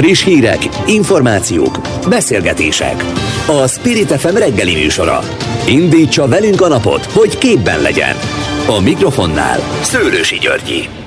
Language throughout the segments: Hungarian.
Friss hírek, információk, beszélgetések. A Spirit FM reggeli műsora. Indítsa velünk a napot, hogy képben legyen. A mikrofonnál Szőlősi Györgyi.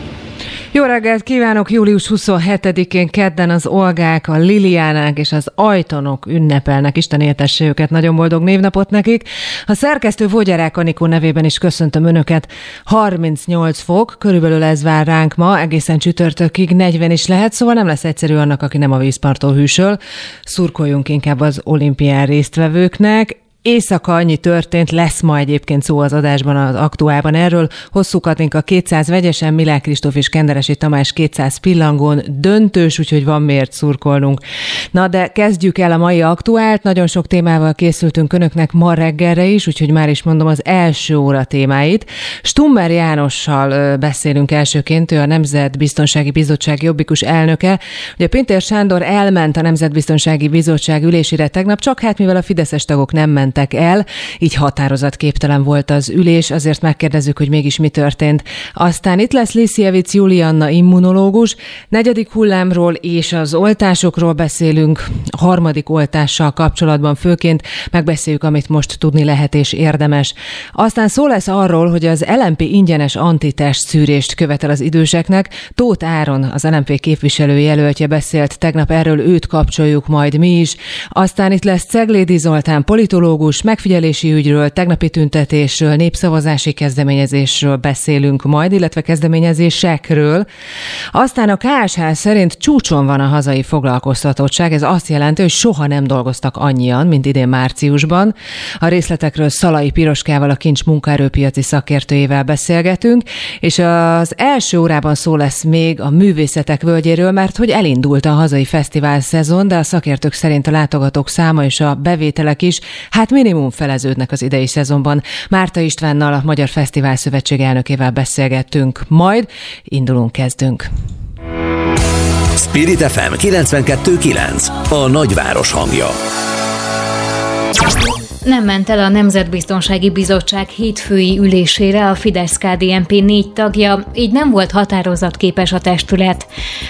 Jó reggelt kívánok! Július 27-én kedden az Olgák, a Liliánák és az Ajtonok ünnepelnek. Isten éltesse őket, nagyon boldog névnapot nekik. A szerkesztő Vogyarák Anikó nevében is köszöntöm Önöket. 38 fok, körülbelül ez vár ránk ma, egészen csütörtökig 40 is lehet, szóval nem lesz egyszerű annak, aki nem a vízpartól hűsöl. Szurkoljunk inkább az olimpián résztvevőknek. Éjszaka annyi történt, lesz ma egyébként szó az adásban, az aktuálban erről. Hosszú Katinka 200 vegyesen, Milák Kristóf és Kenderesi Tamás 200 pillangón, döntős, úgyhogy van miért szurkolnunk. Na de kezdjük el a mai aktuált, nagyon sok témával készültünk önöknek ma reggelre is, úgyhogy már is mondom az első óra témáit. Stummer Jánossal beszélünk elsőként, ő a Nemzetbiztonsági Bizottság jobbikus elnöke. Ugye Pintér Sándor elment a Nemzetbiztonsági Bizottság ülésére tegnap, csak hát mivel a fideszes tagok nem ment mentek el, így határozatképtelen volt az ülés, azért megkérdezzük, hogy mégis mi történt. Aztán itt lesz Lisziewicz Julianna immunológus, negyedik hullámról és az oltásokról beszélünk, a harmadik oltással kapcsolatban főként megbeszéljük, amit most tudni lehet és érdemes. Aztán szó lesz arról, hogy az LMP ingyenes antitest szűrést követel az időseknek. Tóth Áron, az LMP képviselő jelöltje beszélt tegnap erről, őt kapcsoljuk majd mi is. Aztán itt lesz Ceglédi Zoltán, politológus, pszichológus, megfigyelési ügyről, tegnapi tüntetésről, népszavazási kezdeményezésről beszélünk majd, illetve kezdeményezésekről. Aztán a KSH szerint csúcson van a hazai foglalkoztatottság, ez azt jelenti, hogy soha nem dolgoztak annyian, mint idén márciusban. A részletekről Szalai Piroskával, a kincs munkaerőpiaci szakértőjével beszélgetünk, és az első órában szó lesz még a művészetek völgyéről, mert hogy elindult a hazai fesztivál szezon, de a szakértők szerint a látogatók száma és a bevételek is hát minimum feleződnek az idei szezonban. Márta Istvánnal, a Magyar Fesztivál Szövetség elnökével beszélgettünk. Majd indulunk, kezdünk. Spirit FM 92.9 A nagyváros hangja. Nem ment el a Nemzetbiztonsági Bizottság hétfői ülésére a Fidesz-KDNP négy tagja, így nem volt határozatképes a testület.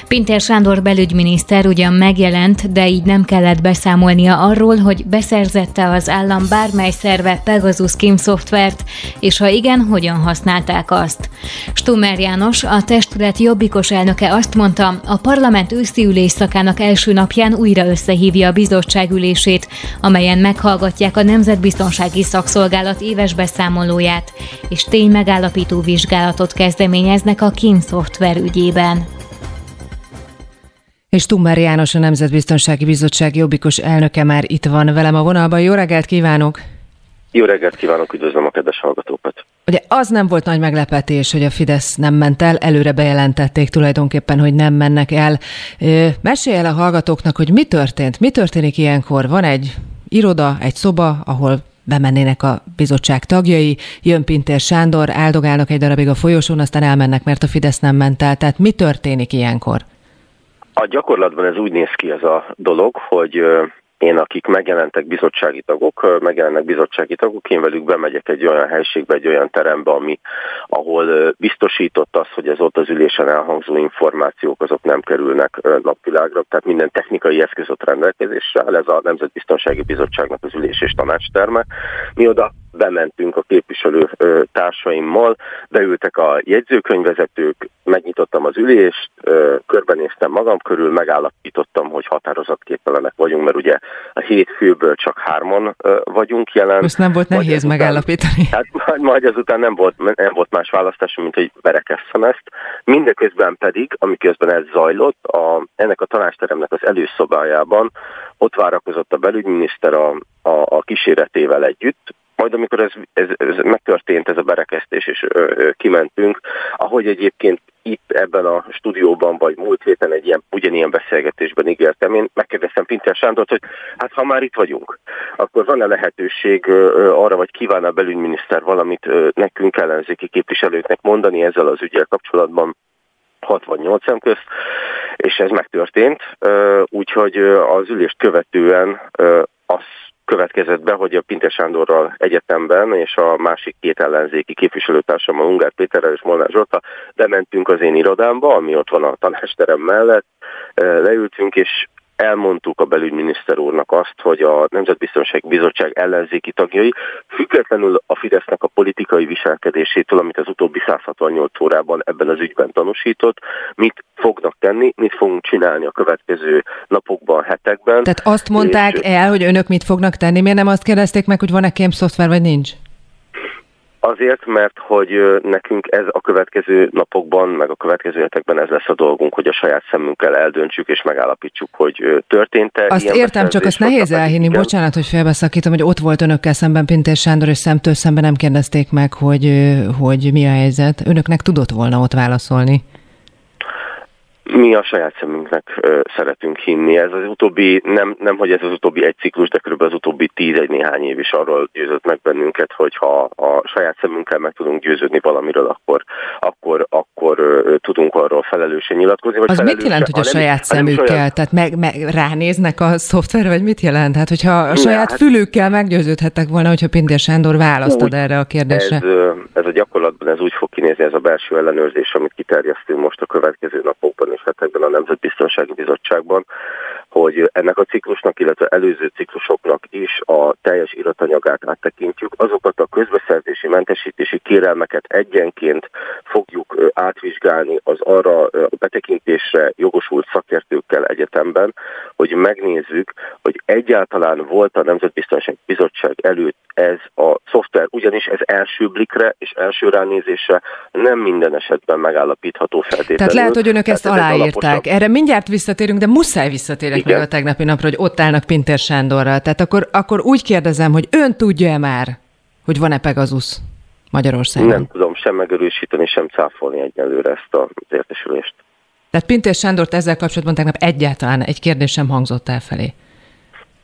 Pintér Sándor belügyminiszter ugyan megjelent, de így nem kellett beszámolnia arról, hogy beszerzette az állam bármely szerve Pegasus Kim szoftvert, és ha igen, hogyan használták azt. Stummer János, a testület jobbikos elnöke azt mondta, a parlament őszi ülésszakának első napján újra összehívja a bizottság ülését, amelyen meghallgatják a nem Nemzetbiztonsági Szakszolgálat éves beszámolóját, és ténymegállapító vizsgálatot kezdeményeznek a KIN szoftver ügyében. És Tummer János, a Nemzetbiztonsági Bizottság jobbikos elnöke már itt van velem a vonalban. Jó reggelt kívánok! Jó reggelt kívánok, üdvözlöm a kedves hallgatókat! Ugye az nem volt nagy meglepetés, hogy a Fidesz nem ment el, előre bejelentették tulajdonképpen, hogy nem mennek el. Mesélj el a hallgatóknak, hogy mi történt, mi történik ilyenkor? Van egy iroda, egy szoba, ahol bemennének a bizottság tagjai, jön Pintér Sándor, áldogálnak egy darabig a folyosón, aztán elmennek, mert a Fidesz nem ment el. Tehát mi történik ilyenkor? A gyakorlatban ez úgy néz ki ez a dolog, hogy én, akik megjelentek bizottsági tagok, megjelennek bizottsági tagok, én velük bemegyek egy olyan helységbe, egy olyan terembe, ami, ahol biztosított az, hogy ez ott az ülésen elhangzó információk azok nem kerülnek napvilágra, tehát minden technikai eszköz ott rendelkezésre áll, ez a Nemzetbiztonsági Bizottságnak az ülés és tanácsterme. Mi oda bementünk a képviselő társaimmal, beültek a jegyzőkönyvezetők, megnyitottam az ülést, körbenéztem magam körül, megállapítottam, hogy határozatképtelenek vagyunk, mert ugye a hét főből csak hárman vagyunk jelen. Ezt nem volt nehéz ezután, megállapítani. Hát majd, majd ezután nem volt, nem volt más választás, mint hogy berekesszem ezt. Mindeközben pedig, amiközben ez zajlott, a, ennek a tanácsteremnek az előszobájában ott várakozott a belügyminiszter a, a, a kíséretével együtt, majd amikor ez, ez, ez megtörtént, ez a berekesztés, és ö, ö, kimentünk, ahogy egyébként itt ebben a stúdióban, vagy múlt héten egy ilyen, ugyanilyen beszélgetésben ígértem, én megkérdeztem Pinter Sándort, hogy hát ha már itt vagyunk, akkor van-e lehetőség arra, vagy kíván a belügyminiszter valamit nekünk ellenzéki képviselőknek mondani ezzel az ügyel kapcsolatban, 68 szem közt, és ez megtörtént, úgyhogy az ülést követően azt következett be, hogy a Pinter Sándorral egyetemben és a másik két ellenzéki képviselőtársammal, Ungár Péterrel és Molnár Zsolta bementünk az én irodámba, ami ott van a tanásterem mellett, leültünk, és elmondtuk a belügyminiszter úrnak azt, hogy a Nemzetbiztonsági Bizottság ellenzéki tagjai függetlenül a Fidesznek a politikai viselkedésétől, amit az utóbbi 168 órában ebben az ügyben tanúsított, mit fognak tenni, mit fogunk csinálni a következő napokban, hetekben. Tehát azt mondták és... el, hogy önök mit fognak tenni, miért nem azt kérdezték meg, hogy van-e kém szoftver, vagy nincs? Azért, mert hogy nekünk ez a következő napokban, meg a következő hetekben ez lesz a dolgunk, hogy a saját szemünkkel eldöntsük és megállapítsuk, hogy történt-e. Azt ilyen értem, csak azt nehéz elhinni, igen. bocsánat, hogy félbeszakítom, hogy ott volt önökkel szemben Pintér Sándor, és szemtől szemben nem kérdezték meg, hogy, hogy mi a helyzet. Önöknek tudott volna ott válaszolni mi a saját szemünknek ö, szeretünk hinni. Ez az utóbbi, nem, nem hogy ez az utóbbi egy ciklus, de körülbelül az utóbbi tíz egy néhány év is arról győzött meg bennünket, hogy ha a saját szemünkkel meg tudunk győződni valamiről, akkor, akkor, akkor ö, tudunk arról felelősen nyilatkozni. Vagy az mit jelent, hogy a saját szemükkel? Saját... Tehát meg, meg, ránéznek a szoftver, vagy mit jelent? Hát, hogyha a saját hát, fülükkel meggyőződhettek volna, hogyha Pintér Sándor választod erre a kérdésre. Ez, ez a gyakorlatban ez úgy fog kinézni, ez a belső ellenőrzés, amit kiterjesztünk most a következő napokban és hetekben a Nemzetbiztonsági Bizottságban, hogy ennek a ciklusnak, illetve előző ciklusoknak is a teljes iratanyagát áttekintjük. Azokat a közbeszerzési mentesítési kérelmeket egyenként fogjuk átvizsgálni az arra betekintésre jogosult szakértőkkel egyetemben, hogy megnézzük, hogy egyáltalán volt a Nemzetbiztonsági Bizottság előtt ez a szoftver, ugyanis ez első blikre és első ránézésre nem minden esetben megállapítható feltétlenül. Tehát lehet, hogy önök ezt aláírták. Erre mindjárt visszatérünk, de muszáj visszatérek Igen. meg a tegnapi napra, hogy ott állnak Pintér Sándorral. Tehát akkor, akkor úgy kérdezem, hogy ön tudja-e már, hogy van-e Pegasus Magyarországon? Nem tudom sem megerősíteni, sem cáfolni egyelőre ezt az értesülést. Tehát Pintér Sándort ezzel kapcsolatban tegnap egyáltalán egy kérdés sem hangzott el felé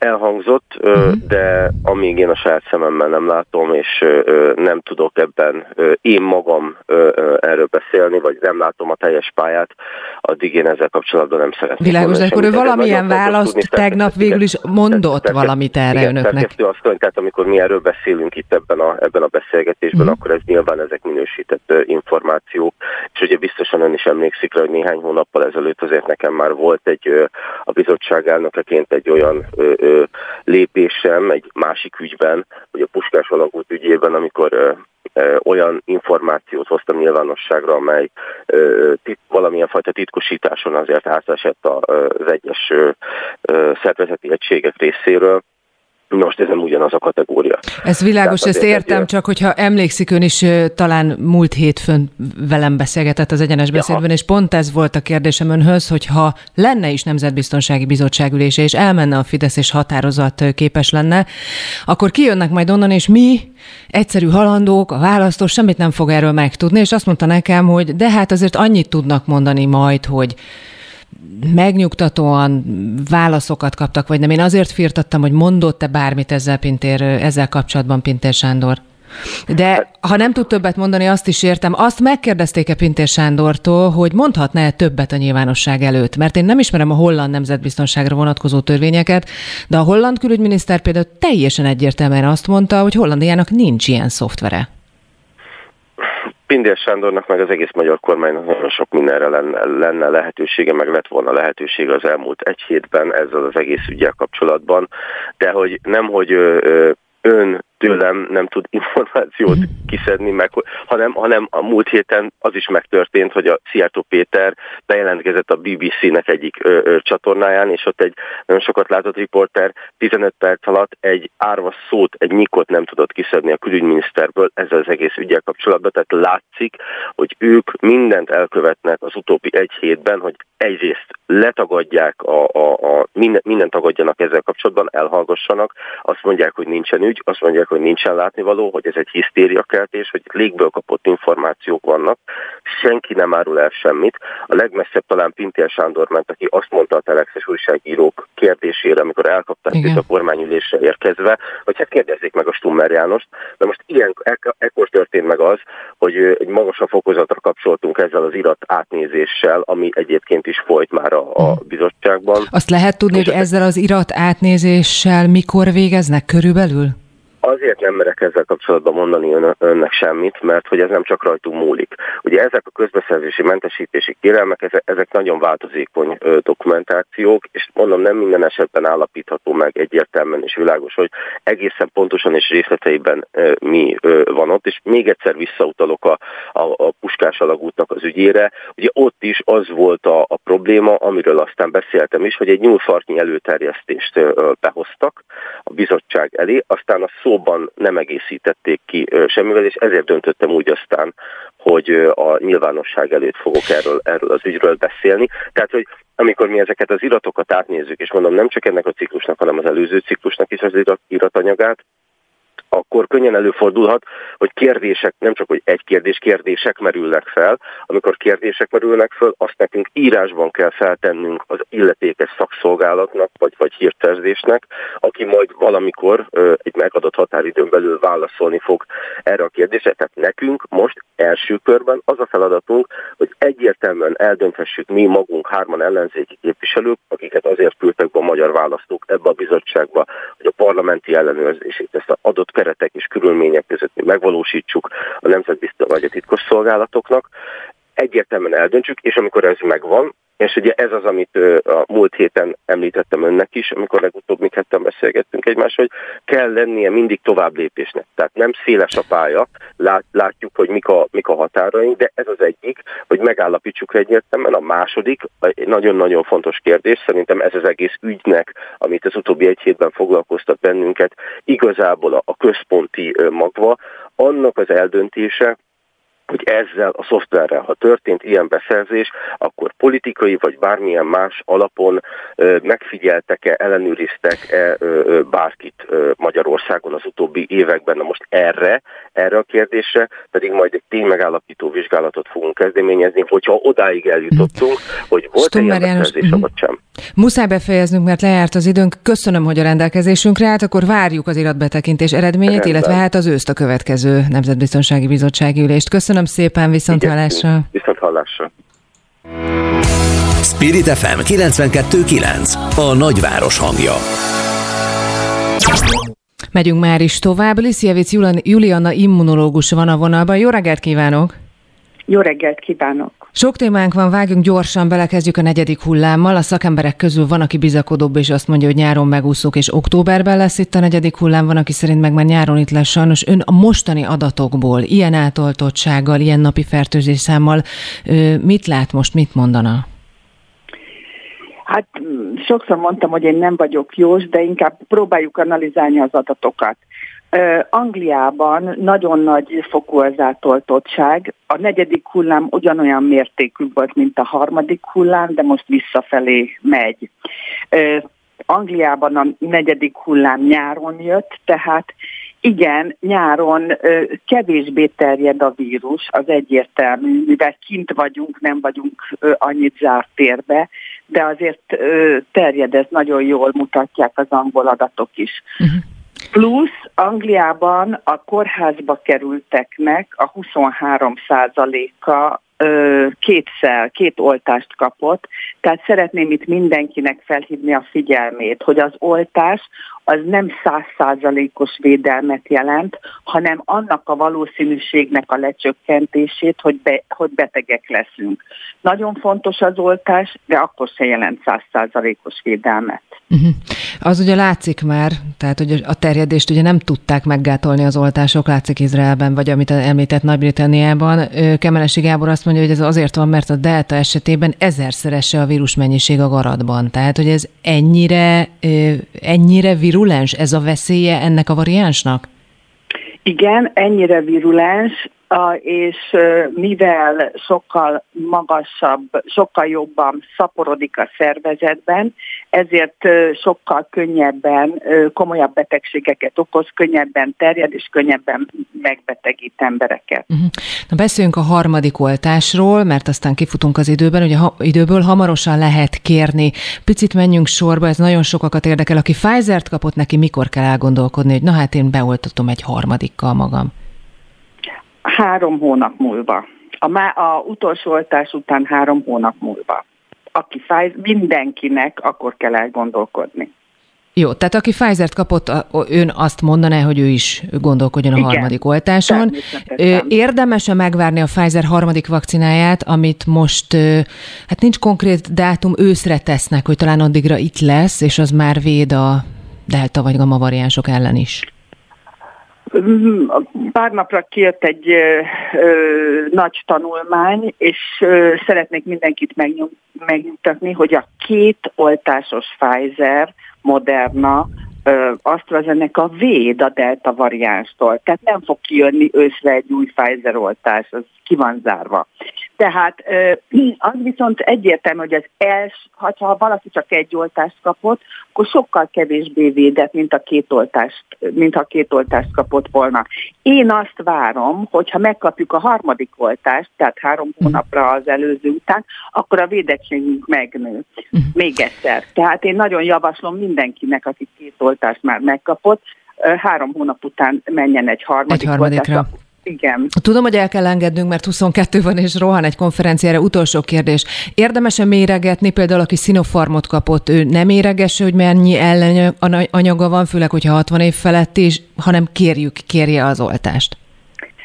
elhangzott, uh-huh. de amíg én a saját szememmel nem látom, és nem tudok ebben én magam erről beszélni, vagy nem látom a teljes pályát, addig én ezzel kapcsolatban nem szeretném. Világos, de akkor ő valamilyen választ tudni, tegnap végül is mondott tehát, valamit erre igen, önöknek. Azt, tehát amikor mi erről beszélünk itt ebben a, ebben a beszélgetésben, uh-huh. akkor ez nyilván ezek minősített információk, és ugye biztosan ön is emlékszik rá, hogy néhány hónappal ezelőtt azért nekem már volt egy a bizottság elnökeként egy olyan lépésem egy másik ügyben, hogy a Puskás alagút ügyében, amikor olyan információt hoztam nyilvánosságra, amely valamilyen fajta titkosításon azért átesett az egyes szervezeti egységek részéről, most ez nem ugyanaz a kategória. Ez világos, ezt értem, csak hogyha emlékszik ön is, talán múlt hétfőn velem beszélgetett az egyenes beszédben, és pont ez volt a kérdésem önhöz, hogy ha lenne is Nemzetbiztonsági Bizottság ülése, és elmenne a Fidesz, és határozat képes lenne, akkor kijönnek majd onnan, és mi, egyszerű halandók, a választó semmit nem fog erről megtudni, és azt mondta nekem, hogy de hát azért annyit tudnak mondani majd, hogy megnyugtatóan válaszokat kaptak, vagy nem. Én azért firtattam, hogy mondott-e bármit ezzel, Pintér, ezzel kapcsolatban Pintér Sándor. De ha nem tud többet mondani, azt is értem. Azt megkérdezték-e Pintér Sándortól, hogy mondhatná-e többet a nyilvánosság előtt? Mert én nem ismerem a holland nemzetbiztonságra vonatkozó törvényeket, de a holland külügyminiszter például teljesen egyértelműen azt mondta, hogy Hollandiának nincs ilyen szoftvere. Pintér Sándornak meg az egész magyar kormánynak nagyon sok mindenre lenne, lenne lehetősége, meg lett volna lehetősége az elmúlt egy hétben ezzel az egész ügyel kapcsolatban, de hogy nem, hogy ön tőlem nem tud információt mhm. kiszedni, meg, hanem, hanem a múlt héten az is megtörtént, hogy a Szijjártó Péter bejelentkezett a BBC-nek egyik ö, ö, csatornáján, és ott egy nagyon sokat látott riporter 15 perc alatt egy árva szót, egy nyikot nem tudott kiszedni a külügyminiszterből ezzel az egész ügyel kapcsolatban, tehát látszik, hogy ők mindent elkövetnek az utóbbi egy hétben, hogy egyrészt letagadják, a, a, a minden, mindent tagadjanak ezzel kapcsolatban, elhallgassanak, azt mondják, hogy nincsen ügy, azt mondják, hogy nincsen látnivaló, hogy ez egy hisztériakeltés, hogy légből kapott információk vannak, senki nem árul el semmit. A legmesszebb talán Pintér Sándor ment, aki azt mondta a telexes újságírók kérdésére, amikor elkapták őt a kormányülésre érkezve, hogy hát kérdezzék meg a Stummer Jánost. De most ilyen, ekkor történt meg az, hogy egy magasabb fokozatra kapcsoltunk ezzel az irat átnézéssel, ami egyébként is folyt már a, a mhm. bizottságban. Azt lehet tudni, hogy ezzel az irat átnézéssel mikor végeznek körülbelül? Azért nem merek ezzel kapcsolatban mondani ön, önnek semmit, mert hogy ez nem csak rajtunk múlik. Ugye ezek a közbeszerzési mentesítési kérelmek, ezek, nagyon változékony ö, dokumentációk, és mondom, nem minden esetben állapítható meg egyértelműen és világos, hogy egészen pontosan és részleteiben mi van ott, és még egyszer visszautalok a, a, a Puskás alagútnak az ügyére. Ugye ott is az volt a, a probléma, amiről aztán beszéltem is, hogy egy nyúlfartnyi előterjesztést behoztak a bizottság elé, aztán a szóban nem egészítették ki semmivel, és ezért döntöttem úgy aztán, hogy a nyilvánosság előtt fogok erről, erről az ügyről beszélni. Tehát, hogy amikor mi ezeket az iratokat átnézzük, és mondom, nem csak ennek a ciklusnak, hanem az előző ciklusnak is az irat, iratanyagát, akkor könnyen előfordulhat, hogy kérdések, nem csak hogy egy kérdés, kérdések merülnek fel. Amikor kérdések merülnek fel, azt nekünk írásban kell feltennünk az illetékes szakszolgálatnak, vagy, vagy hírszerzésnek, aki majd valamikor egy megadott határidőn belül válaszolni fog erre a kérdésre. Tehát nekünk most első körben az a feladatunk, hogy egyértelműen eldönthessük mi magunk hárman ellenzéki képviselők, akiket azért küldtek be a magyar választók ebbe a bizottságba, hogy a parlamenti ellenőrzését ezt az adott keretek és körülmények között mi megvalósítsuk a nemzetbiztonsági vagy a titkos szolgálatoknak, egyértelműen eldöntsük, és amikor ez megvan, és ugye ez az, amit a múlt héten említettem önnek is, amikor legutóbb mi ketten beszélgettünk egymás, hogy kell lennie mindig tovább lépésnek. Tehát nem széles a pálya, lát, látjuk, hogy mik a, mik a határaink, de ez az egyik, hogy megállapítsuk egyértelműen. A második, nagyon-nagyon fontos kérdés, szerintem ez az egész ügynek, amit az utóbbi egy hétben foglalkoztat bennünket, igazából a, a központi magva, annak az eldöntése, hogy ezzel a szoftverrel, ha történt ilyen beszerzés, akkor politikai vagy bármilyen más alapon megfigyeltek-e, ellenőriztek-e bárkit Magyarországon az utóbbi években. Na most erre, erre a kérdésre pedig majd egy ténymegállapító vizsgálatot fogunk kezdeményezni, hogyha odáig eljutottunk, hogy volt-e ilyen beszerzés, vagy sem. Muszáj befejeznünk, mert lejárt az időnk. Köszönöm, hogy a rendelkezésünkre állt, akkor várjuk az iratbetekintés eredményét, Rendben. illetve hát az őszt a következő Nemzetbiztonsági Bizottsági ülést. Köszönöm szépen, viszont hallásra. Viszont hallásra. Spirit FM 92.9 A nagyváros hangja. Megyünk már is tovább. Lisziewicz Juliana immunológus van a vonalban. Jó reggelt kívánok! Jó reggelt kívánok! Sok témánk van, vágjunk gyorsan, belekezdjük a negyedik hullámmal. A szakemberek közül van, aki bizakodóbb, és azt mondja, hogy nyáron megúszunk, és októberben lesz itt a negyedik hullám, van, aki szerint meg már nyáron itt lesz sajnos. Ön a mostani adatokból, ilyen átoltottsággal, ilyen napi fertőzés számmal mit lát most, mit mondana? Hát sokszor mondtam, hogy én nem vagyok jós, de inkább próbáljuk analizálni az adatokat. Angliában nagyon nagy fokú az átoltottság. A negyedik hullám ugyanolyan mértékű volt, mint a harmadik hullám, de most visszafelé megy. Angliában a negyedik hullám nyáron jött, tehát igen, nyáron kevésbé terjed a vírus, az egyértelmű, mivel kint vagyunk, nem vagyunk annyit zárt térbe, de azért ö, terjed, ez nagyon jól mutatják az angol adatok is. Uh-huh. Plusz Angliában a kórházba kerülteknek a 23 százaléka kétszer, két oltást kapott, tehát szeretném itt mindenkinek felhívni a figyelmét, hogy az oltás az nem százszázalékos védelmet jelent, hanem annak a valószínűségnek a lecsökkentését, hogy, be, hogy betegek leszünk. Nagyon fontos az oltás, de akkor se jelent százszázalékos védelmet. Uh-huh. Az ugye látszik már, tehát hogy a terjedést ugye nem tudták meggátolni az oltások, látszik Izraelben, vagy amit említett Nagy-Britanniában. Kemelesi Gábor azt mondja, hogy ez azért van, mert a delta esetében ezerszerese a vírusmennyiség a garadban. Tehát, hogy ez ennyire, ennyire virulens, ez a veszélye ennek a variánsnak? Igen, ennyire virulens, és mivel sokkal magasabb, sokkal jobban szaporodik a szervezetben, ezért sokkal könnyebben, komolyabb betegségeket okoz, könnyebben terjed, és könnyebben megbetegít embereket. Uh-huh. Na beszéljünk a harmadik oltásról, mert aztán kifutunk az időben, ugye ha, időből hamarosan lehet kérni. Picit menjünk sorba, ez nagyon sokakat érdekel. Aki Pfizer-t kapott, neki mikor kell elgondolkodni, hogy na hát én beoltatom egy harmadikkal magam? Három hónap múlva. A, má, a utolsó oltás után három hónap múlva. Aki fáj, mindenkinek akkor kell elgondolkodni. Jó, tehát aki Pfizer-t kapott, ön azt mondaná, hogy ő is gondolkodjon a Igen, harmadik oltáson. Érdemes-e megvárni a Pfizer harmadik vakcináját, amit most, hát nincs konkrét dátum, őszre tesznek, hogy talán addigra itt lesz, és az már véd a delta vagy gamma variánsok ellen is? Pár napra kijött egy ö, ö, nagy tanulmány, és ö, szeretnék mindenkit megnyugtatni, hogy a két oltásos Pfizer, Moderna, AstraZeneca véd a delta variánstól. Tehát nem fog kijönni őszre egy új Pfizer oltás, az ki van zárva. Tehát az viszont egyértelmű, hogy az els, ha valaki csak egy oltást kapott, akkor sokkal kevésbé védett, mint a két oltást, mint ha két oltást kapott volna. Én azt várom, hogyha megkapjuk a harmadik oltást, tehát három mhm. hónapra az előző után, akkor a védettségünk megnő. Mhm. Még egyszer. Tehát én nagyon javaslom mindenkinek, aki két oltást már megkapott, három hónap után menjen egy harmadik egy harmadikra. oltásra igen. Tudom, hogy el kell engednünk, mert 22 van, és rohan egy konferenciára. Utolsó kérdés. Érdemes-e méregetni, például aki szinofarmot kapott, ő nem éreges, hogy mennyi ellenanyaga van, főleg, hogyha 60 év felett is, hanem kérjük, kérje az oltást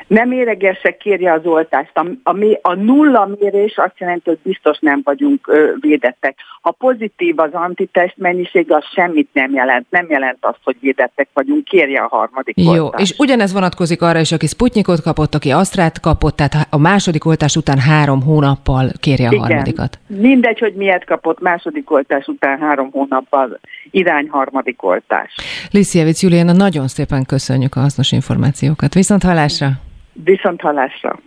nem éregesse, kérje az oltást. A, a, a nulla mérés azt jelenti, hogy biztos nem vagyunk ö, védettek. Ha pozitív az antitest mennyiség, az semmit nem jelent. Nem jelent azt, hogy védettek vagyunk, kérje a harmadik Jó, oltást. és ugyanez vonatkozik arra is, aki Sputnikot kapott, aki Asztrát kapott, tehát a második oltás után három hónappal kérje a Igen. harmadikat. Mindegy, hogy miért kapott második oltás után három hónappal irány harmadik oltás. Liszievic Juliana, nagyon szépen köszönjük a hasznos információkat. Viszont hallásra! Viszont hallásra!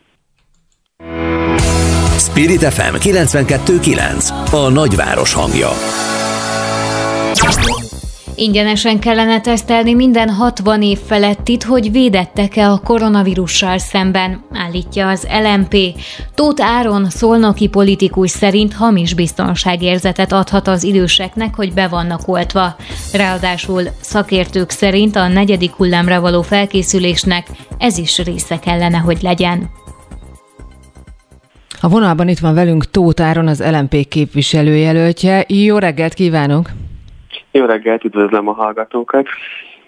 Spirit FM 92.9 A nagyváros hangja Ingyenesen kellene tesztelni minden 60 év felettit, hogy védettek-e a koronavírussal szemben, állítja az LMP. Tóth Áron szolnoki politikus szerint hamis biztonságérzetet adhat az időseknek, hogy be vannak oltva. Ráadásul szakértők szerint a negyedik hullámra való felkészülésnek ez is része kellene, hogy legyen. A vonalban itt van velünk Tóth Áron, az LMP képviselőjelöltje. Jó reggelt kívánok! Jó reggelt, üdvözlöm a hallgatókat.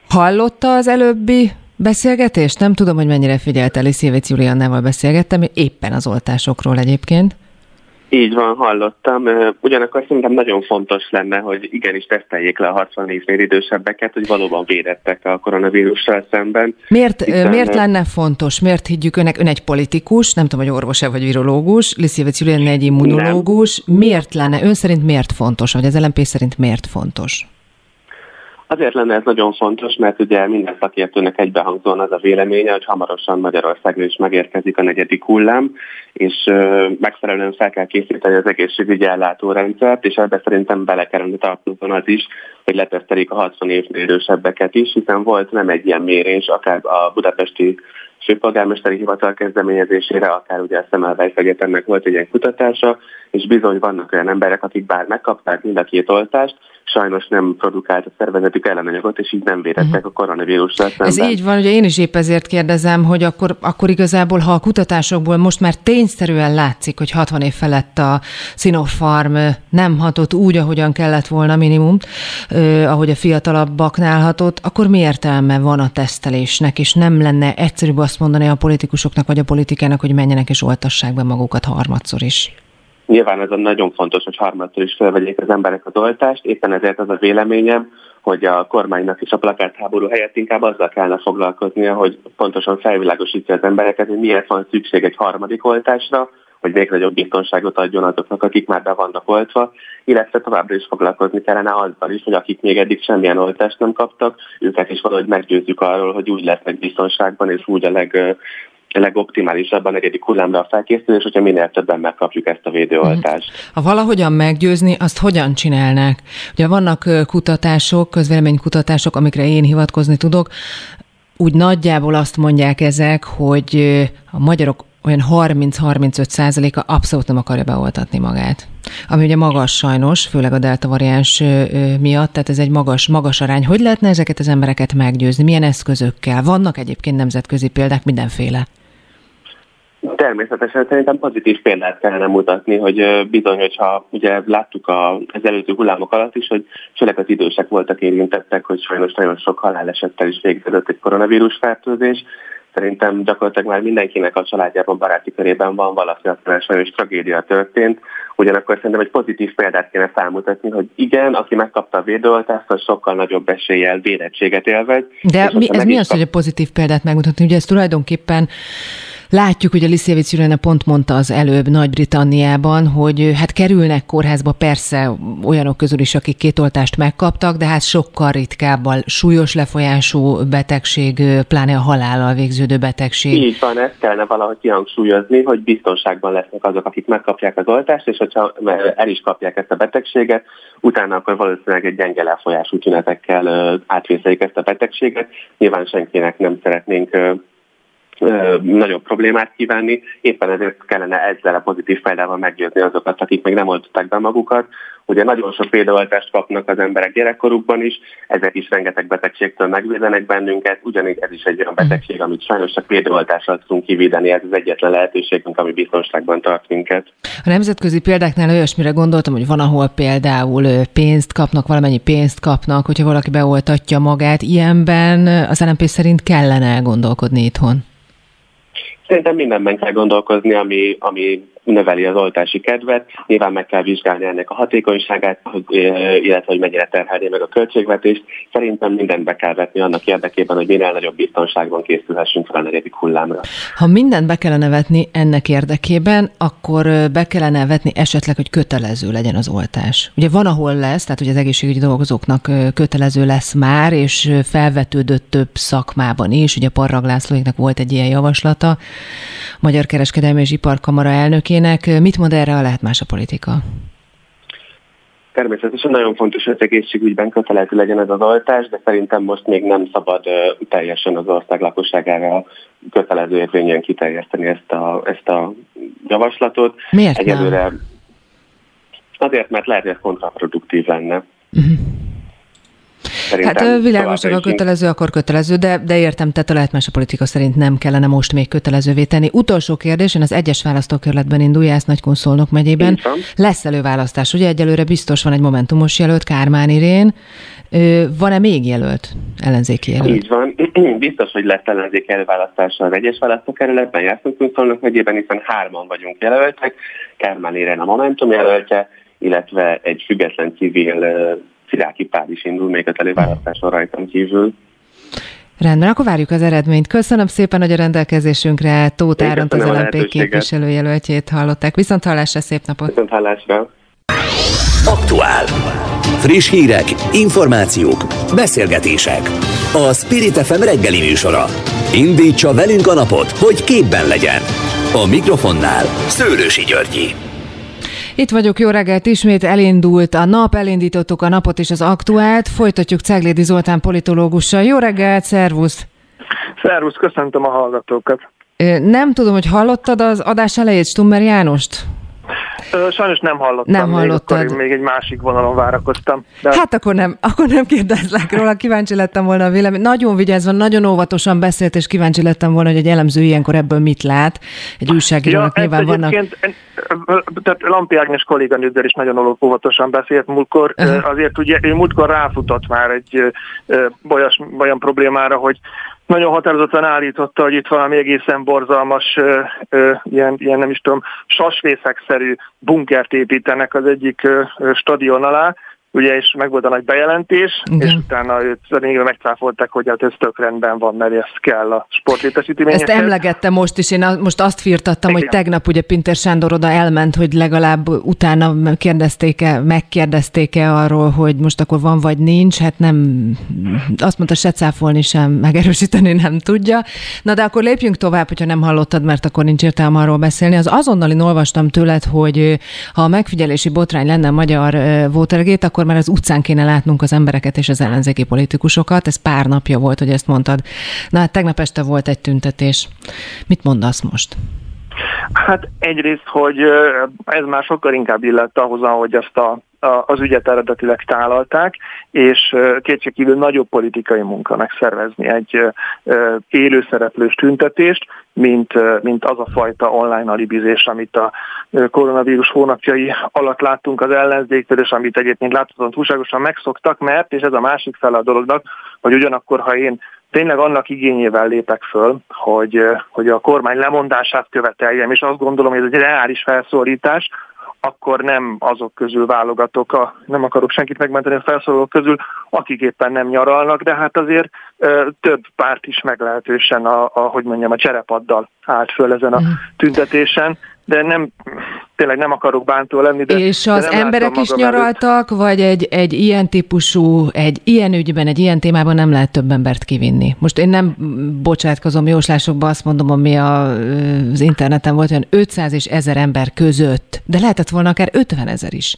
Hallotta az előbbi beszélgetést? Nem tudom, hogy mennyire figyelte, Liszévic Juliannával beszélgettem, éppen az oltásokról egyébként. Így van, hallottam. Ugyanakkor szerintem nagyon fontos lenne, hogy igenis teszteljék le a 60 évnél idősebbeket, hogy valóban védettek a koronavírussal szemben. Miért, Hiszen... miért lenne fontos? Miért higgyük önnek? Ön egy politikus, nem tudom, hogy orvos-e vagy virológus, Liszévic Julian egy immunológus. Nem. Miért lenne? Ön szerint miért fontos? Vagy az LMP szerint miért fontos? Azért lenne ez nagyon fontos, mert ugye minden szakértőnek egybehangzóan az a véleménye, hogy hamarosan Magyarországra is megérkezik a negyedik hullám, és megfelelően fel kell készíteni az egészségügyi ellátórendszert, és ebbe szerintem bele kellene tartozni az is, hogy letesztelik a 60 évnél idősebbeket is, hiszen volt nem egy ilyen mérés, akár a budapesti főpolgármesteri hivatal kezdeményezésére, akár ugye a Szemelweis Egyetemnek volt egy ilyen kutatása, és bizony vannak olyan emberek, akik bár megkapták mind a két oltást, sajnos nem produkált a szervezetük ellenanyagot, és így nem védettek uh-huh. a koronavírusra szemben. Ez így van, ugye én is épp ezért kérdezem, hogy akkor, akkor igazából, ha a kutatásokból most már tényszerűen látszik, hogy 60 év felett a Sinopharm nem hatott úgy, ahogyan kellett volna minimum, ahogy a fiatalabbaknál hatott, akkor mi értelme van a tesztelésnek, és nem lenne egyszerűbb azt mondani a politikusoknak vagy a politikának, hogy menjenek és oltassák be magukat harmadszor is? Nyilván ez a nagyon fontos, hogy harmadszor is felvegyék az emberek az oltást, éppen ezért az a véleményem, hogy a kormánynak is a plakátháború helyett inkább azzal kellene foglalkoznia, hogy pontosan felvilágosítja az embereket, hogy miért van szükség egy harmadik oltásra, hogy még nagyobb biztonságot adjon azoknak, akik már be vannak oltva, illetve továbbra is foglalkozni kellene azzal is, hogy akik még eddig semmilyen oltást nem kaptak, őket is valahogy meggyőzzük arról, hogy úgy lesznek biztonságban, és úgy a leg, legoptimálisabb a negyedik hullámra a felkészülés, hogyha minél többen megkapjuk ezt a védőoltást. Mhm. Ha valahogyan meggyőzni, azt hogyan csinálnák? Ugye vannak kutatások, közvéleménykutatások, amikre én hivatkozni tudok, úgy nagyjából azt mondják ezek, hogy a magyarok olyan 30-35 százaléka abszolút nem akarja beoltatni magát. Ami ugye magas sajnos, főleg a delta variáns miatt, tehát ez egy magas, magas arány. Hogy lehetne ezeket az embereket meggyőzni? Milyen eszközökkel? Vannak egyébként nemzetközi példák mindenféle. Természetesen szerintem pozitív példát kellene mutatni, hogy bizony, hogyha ugye láttuk a, az előző hullámok alatt is, hogy főleg az idősek voltak érintettek, hogy sajnos nagyon sok halálesettel is végződött egy koronavírus fertőzés. Szerintem gyakorlatilag már mindenkinek a családjában, baráti körében van valaki, akinek sajnos tragédia történt. Ugyanakkor szerintem egy pozitív példát kéne felmutatni, hogy igen, aki megkapta a védőoltást, az sokkal nagyobb eséllyel védettséget élvez. De mi, ez mi az, kap... hogy a pozitív példát megmutatni? Ugye ez tulajdonképpen Látjuk, hogy a Liszjevic Jurena pont mondta az előbb Nagy-Britanniában, hogy hát kerülnek kórházba persze olyanok közül is, akik két oltást megkaptak, de hát sokkal ritkábban súlyos lefolyású betegség, pláne a halállal végződő betegség. Így van, ezt kellene valahogy kihangsúlyozni, hogy biztonságban lesznek azok, akik megkapják az oltást, és hogyha el is kapják ezt a betegséget, utána akkor valószínűleg egy gyenge lefolyású tünetekkel átvészelik ezt a betegséget. Nyilván senkinek nem szeretnénk nagyobb problémát kívánni, éppen ezért kellene ezzel a pozitív példával meggyőzni azokat, akik még nem oltották be magukat. Ugye nagyon sok védőoltást kapnak az emberek gyerekkorukban is, ezek is rengeteg betegségtől megvédenek bennünket, ugyanígy ez is egy olyan betegség, amit sajnos csak védőoltással tudunk kivédeni, ez az egyetlen lehetőségünk, ami biztonságban tart minket. A nemzetközi példáknál olyasmire gondoltam, hogy van, ahol például pénzt kapnak, valamennyi pénzt kapnak, hogyha valaki beoltatja magát. Ilyenben az LNP szerint kellene elgondolkodni itthon. Szerintem mindenben kell gondolkozni, ami, ami növeli az oltási kedvet. Nyilván meg kell vizsgálni ennek a hatékonyságát, hogy, illetve hogy mennyire terhelni meg a költségvetést. Szerintem mindent be kell vetni annak érdekében, hogy minél nagyobb biztonságban készülhessünk fel a negyedik hullámra. Ha mindent be kellene vetni ennek érdekében, akkor be kellene vetni esetleg, hogy kötelező legyen az oltás. Ugye van, ahol lesz, tehát hogy az egészségügyi dolgozóknak kötelező lesz már, és felvetődött több szakmában is. Ugye Parrag Lászlóiknak volt egy ilyen javaslata, Magyar Kereskedelmi és Iparkamara elnökének. Mit mond erre a lehet más a politika? Természetesen nagyon fontos, hogy az egészségügyben kötelező legyen ez az oltás, de szerintem most még nem szabad uh, teljesen az ország lakosságára kötelező érvényen kiterjeszteni ezt a, ezt a javaslatot. Miért Egyelőre nem? Azért, mert lehet, hogy ez kontraproduktív lenne. Uh-huh. Szerintem hát világos, a kötelező, akkor kötelező, de, de értem, tehát a lehet más a politika szerint nem kellene most még kötelezővé tenni. Utolsó kérdés, én az egyes választókerületben induljász Nagykonszolnok megyében. Lesz előválasztás, ugye egyelőre biztos van egy momentumos jelölt, Kármán Irén. Van-e még jelölt, ellenzéki jelölt? Így van. Biztos, hogy lesz ellenzéki előválasztás az egyes választókerületben, Jászlókunszolnok megyében, hiszen hárman vagyunk jelöltek. Kármán Irén a Momentum jelöltje, illetve egy független civil Sziráki Pál is indul még az előválasztáson rajtam kívül. Rendben, akkor várjuk az eredményt. Köszönöm szépen, hogy a rendelkezésünkre Tóth Áront az LNP képviselőjelöltjét hallották. Viszont hallásra, szép napot! Viszont hallásra! Aktuál. Friss hírek, információk, beszélgetések. A Spirit FM reggeli műsora. Indítsa velünk a napot, hogy képben legyen. A mikrofonnál Szőlősi Györgyi. Itt vagyok, jó reggelt, ismét elindult a nap, elindítottuk a napot és az aktuált, folytatjuk Ceglédi Zoltán politológussal. Jó reggelt, szervusz! Szervusz, köszöntöm a hallgatókat! Nem tudom, hogy hallottad az adás elejét Stummer Jánost? Sajnos nem hallottam. Nem hallottad. Még, még egy másik vonalon várakoztam. De... Hát akkor nem, akkor nem kérdezlek róla, kíváncsi lettem volna a vélemény. Nagyon vigyázva, nagyon óvatosan beszélt, és kíváncsi lettem volna, hogy egy elemző ilyenkor ebből mit lát. Egy újságírónak ja, nyilván vannak... Tehát Lampi Ágnes kolléganőddel is nagyon óvatosan beszélt múltkor. Uh-huh. Azért ugye ő múltkor ráfutott már egy bolyas, olyan problémára, hogy nagyon határozottan állította, hogy itt valami egészen borzalmas, ö, ö, ilyen, ilyen nem is tudom, sasvészekszerű bunkert építenek az egyik ö, stadion alá, ugye, és meg volt a nagy bejelentés, Igen. és utána őt végre megcáfolták, hogy hát ez tök rendben van, mert ez kell a sportlétesítményekhez. Ezt emlegette most is, én most azt firtattam, Igen. hogy tegnap ugye Pinter Sándor oda elment, hogy legalább utána kérdezték-e, megkérdezték-e arról, hogy most akkor van vagy nincs, hát nem, azt mondta, se cáfolni sem, megerősíteni nem tudja. Na de akkor lépjünk tovább, hogyha nem hallottad, mert akkor nincs értelme arról beszélni. Az azonnal olvastam tőled, hogy ha a megfigyelési botrány lenne magyar Watergate, akkor akkor már az utcán kéne látnunk az embereket és az ellenzéki politikusokat. Ez pár napja volt, hogy ezt mondtad. Na hát tegnap este volt egy tüntetés. Mit mondasz most? Hát egyrészt, hogy ez már sokkal inkább illett ahhoz, ahogy ezt a az ügyet eredetileg tálalták, és kétségkívül nagyobb politikai munka megszervezni egy élőszereplős tüntetést, mint, mint az a fajta online alibizés, amit a koronavírus hónapjai alatt láttunk az ellenzéktől, és amit egyébként láthatóan túlságosan megszoktak, mert, és ez a másik fel a dolognak, hogy ugyanakkor, ha én tényleg annak igényével lépek föl, hogy, hogy a kormány lemondását követeljem, és azt gondolom, hogy ez egy reális felszólítás, akkor nem azok közül válogatok, a, nem akarok senkit megmenteni a felszólalók közül, akik éppen nem nyaralnak, de hát azért ö, több párt is meglehetősen a, a, hogy mondjam, a cserepaddal állt föl ezen a mhm. tüntetésen, de nem, tényleg nem akarok bántó lenni. De, És az de emberek is nyaraltak, előtt. vagy egy, egy ilyen típusú, egy ilyen ügyben, egy ilyen témában nem lehet több embert kivinni? Most én nem bocsátkozom jóslásokba, azt mondom, ami a, az interneten volt, olyan 500 és 1000 ember között, de lehetett volna akár 50 ezer is.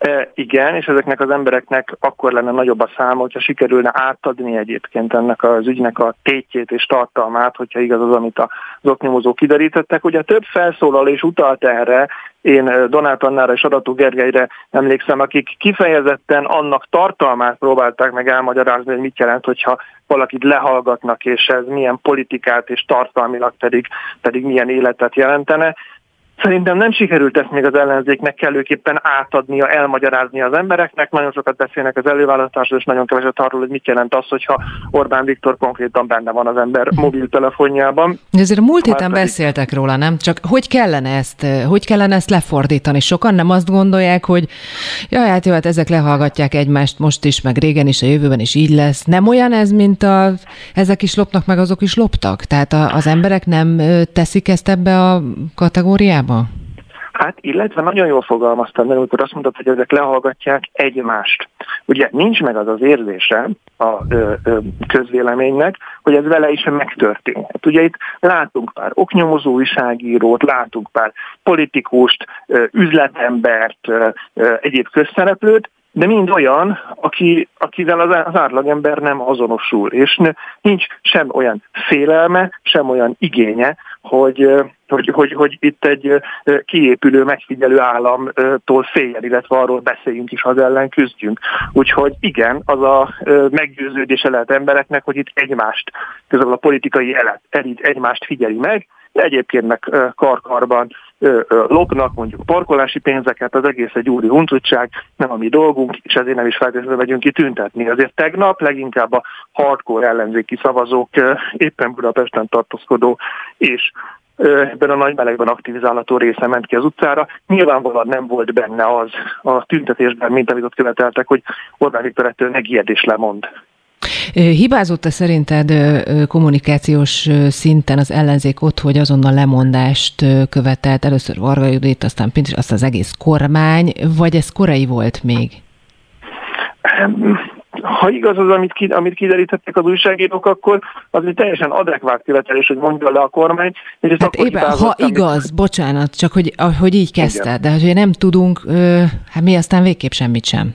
E, igen, és ezeknek az embereknek akkor lenne nagyobb a száma, hogyha sikerülne átadni egyébként ennek az ügynek a tétjét és tartalmát, hogyha igaz az, amit az oknyomozók kiderítettek. Ugye több felszólal és utalt erre, én Donát Annára és Adató Gergelyre emlékszem, akik kifejezetten annak tartalmát próbálták meg elmagyarázni, hogy mit jelent, hogyha valakit lehallgatnak, és ez milyen politikát és tartalmilag pedig, pedig milyen életet jelentene. Szerintem nem sikerült ezt még az ellenzéknek kellőképpen átadnia, elmagyarázni az embereknek. Nagyon sokat beszélnek az előválasztásról, és nagyon keveset arról, hogy mit jelent az, hogyha Orbán Viktor konkrétan benne van az ember mobiltelefonjában. De azért a múlt héten beszéltek róla, nem? Csak hogy kellene ezt, hogy kellene ezt lefordítani? Sokan nem azt gondolják, hogy jaj, hát jó, hát ezek lehallgatják egymást most is, meg régen is, a jövőben is így lesz. Nem olyan ez, mint a, ezek is lopnak, meg azok is loptak? Tehát a, az emberek nem teszik ezt ebbe a kategóriába? Témába? Hát, illetve nagyon jól fogalmaztam mert amikor azt mondtad, hogy ezek lehallgatják egymást. Ugye nincs meg az az érzése a ö, ö, közvéleménynek, hogy ez vele is megtörténhet. Ugye itt látunk pár oknyomozó újságírót, látunk pár politikust, ö, üzletembert, ö, ö, egyéb közszereplőt, de mind olyan, aki, akivel az, az átlagember nem azonosul, és nincs sem olyan félelme, sem olyan igénye, hogy, hogy, hogy, hogy itt egy kiépülő, megfigyelő államtól féljen, illetve arról beszéljünk is, az ellen küzdjünk. Úgyhogy igen, az a meggyőződése lehet embereknek, hogy itt egymást, közben a politikai elit egymást figyeli meg, de egyébként meg karkarban lopnak mondjuk parkolási pénzeket, az egész egy úri huncutság, nem a mi dolgunk, és ezért nem is feltétlenül megyünk ki tüntetni. Azért tegnap leginkább a hardcore ellenzéki szavazók éppen Budapesten tartózkodó és ebben a nagy melegben aktivizálható része ment ki az utcára. Nyilvánvalóan nem volt benne az a tüntetésben, mint amit ott követeltek, hogy Orbán Viktor ettől megijed és lemond. Hibázott-e szerinted kommunikációs szinten az ellenzék ott, hogy azonnal lemondást követelt először Varga Judit, aztán Pintis, azt az egész kormány, vagy ez korai volt még? ha igaz az, amit, ki, amit kiderítettek az újságírók, akkor az egy teljesen adekvát követelés, hogy mondja le a kormány. És hát éppen, ha igaz, amit... bocsánat, csak hogy, hogy így kezdte, Igen. de hogy nem tudunk, hát mi aztán végképp semmit sem.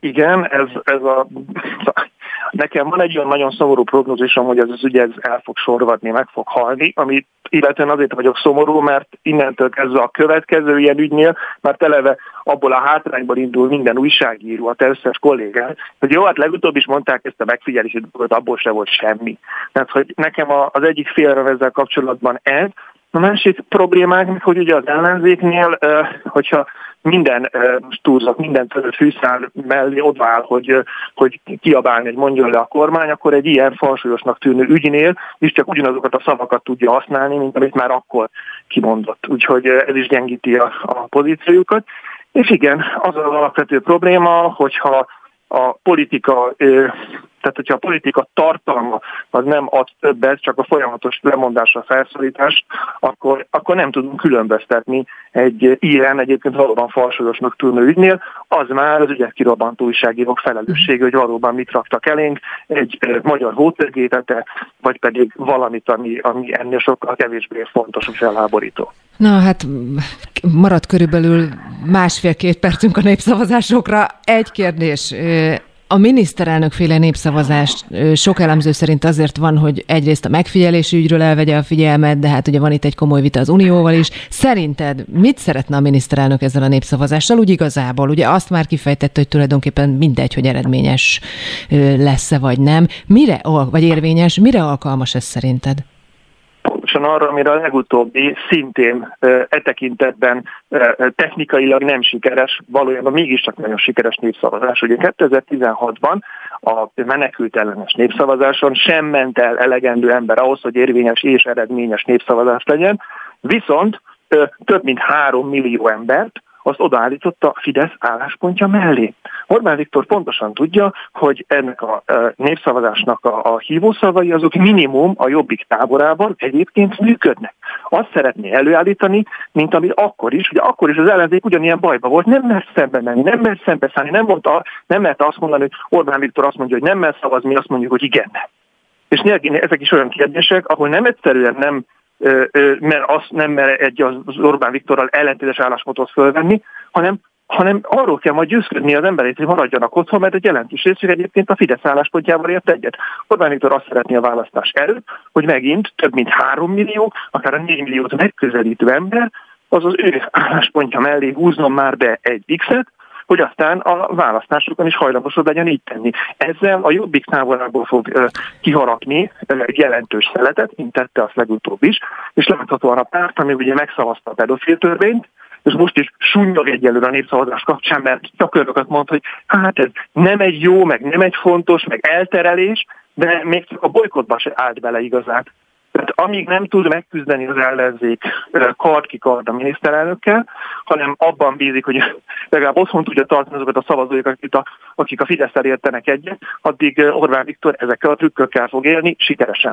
Igen, ez, ez a... Nekem van egy olyan nagyon szomorú prognózisom, hogy ez az ügy ez el fog sorvadni, meg fog halni, amit illetően azért vagyok szomorú, mert innentől kezdve a következő ilyen ügynél, mert eleve abból a hátrányból indul minden újságíró, a összes kollégán, hogy jó, hát legutóbb is mondták ezt a megfigyelési dolgot, abból se volt semmi. Tehát, hogy nekem az egyik félre ezzel kapcsolatban ez, a másik problémák, hogy ugye az ellenzéknél, hogyha minden most túlzak, minden törött fűszál mellé odaáll, hogy, hogy kiabálni, hogy mondjon le a kormány, akkor egy ilyen falsúlyosnak tűnő ügynél is csak ugyanazokat a szavakat tudja használni, mint amit már akkor kimondott. Úgyhogy ez is gyengíti a, a pozíciójukat. És igen, az az alapvető probléma, hogyha a politika tehát, hogyha a politika tartalma az nem ad többet, csak a folyamatos lemondásra felszólítás, akkor, akkor nem tudunk különböztetni egy ilyen egyébként valóban falsúlyosnak tűnő ügynél, az már az ügyek kirobbantó újságírók felelőssége, hogy valóban mit raktak elénk, egy magyar hótörgétete, vagy pedig valamit, ami, ami ennél sokkal kevésbé fontos és elháborító. Na hát maradt körülbelül másfél-két percünk a népszavazásokra. Egy kérdés A miniszterelnök féle népszavazás sok elemző szerint azért van, hogy egyrészt a megfigyelési ügyről elvegye a figyelmet, de hát ugye van itt egy komoly vita az Unióval is. Szerinted mit szeretne a miniszterelnök ezzel a népszavazással? Úgy igazából, ugye azt már kifejtette, hogy tulajdonképpen mindegy, hogy eredményes lesz-e vagy nem. Mire, vagy érvényes, mire alkalmas ez szerinted? Pontosan arra, amire a legutóbbi szintén e tekintetben technikailag nem sikeres, valójában mégiscsak nagyon sikeres népszavazás. Ugye 2016-ban a menekült ellenes népszavazáson sem ment el elegendő ember ahhoz, hogy érvényes és eredményes népszavazás legyen, viszont több mint három millió embert azt odaállította Fidesz álláspontja mellé. Orbán Viktor pontosan tudja, hogy ennek a népszavazásnak a, hívószavai azok minimum a jobbik táborában egyébként működnek. Azt szeretné előállítani, mint amit akkor is, ugye akkor is az ellenzék ugyanilyen bajba volt, nem mert szembe menni, nem mert szembe szállni, nem, mondta, nem mert azt mondani, hogy Orbán Viktor azt mondja, hogy nem mert szavazni, azt mondjuk, hogy igen. És ezek is olyan kérdések, ahol nem egyszerűen nem mert azt nem mer egy az Orbán Viktorral ellentétes álláspontot fölvenni, hanem hanem arról kell majd győzködni az emberét, hogy maradjanak otthon, mert egy jelentős részük egyébként a Fidesz álláspontjával ért egyet. Orbán Viktor azt szeretné a választás előtt, hogy megint több mint 3 millió, akár a 4 milliót megközelítő ember, az az ő álláspontja mellé húznom már be egy X-et, hogy aztán a választásokon is hajlamosod legyen így tenni. Ezzel a jobbik távolából fog kiharakni egy jelentős szeletet, mint tette azt legutóbb is, és láthatóan a párt, ami ugye megszavazta a pedofil törvényt, és most is sunnyog egyelőre a népszavazás kapcsán, mert örököt mond, hogy hát ez nem egy jó, meg nem egy fontos, meg elterelés, de még csak a bolykotba se állt bele igazán. Tehát amíg nem tud megküzdeni az ellenzék kard ki kard a miniszterelnökkel, hanem abban bízik, hogy legalább otthon tudja tartani azokat a szavazóikat, akik a, akik a fidesz értenek egyet, addig Orbán Viktor ezekkel a trükkökkel fog élni sikeresen.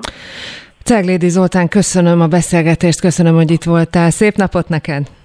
Ceglédi Zoltán, köszönöm a beszélgetést, köszönöm, hogy itt voltál. Szép napot neked!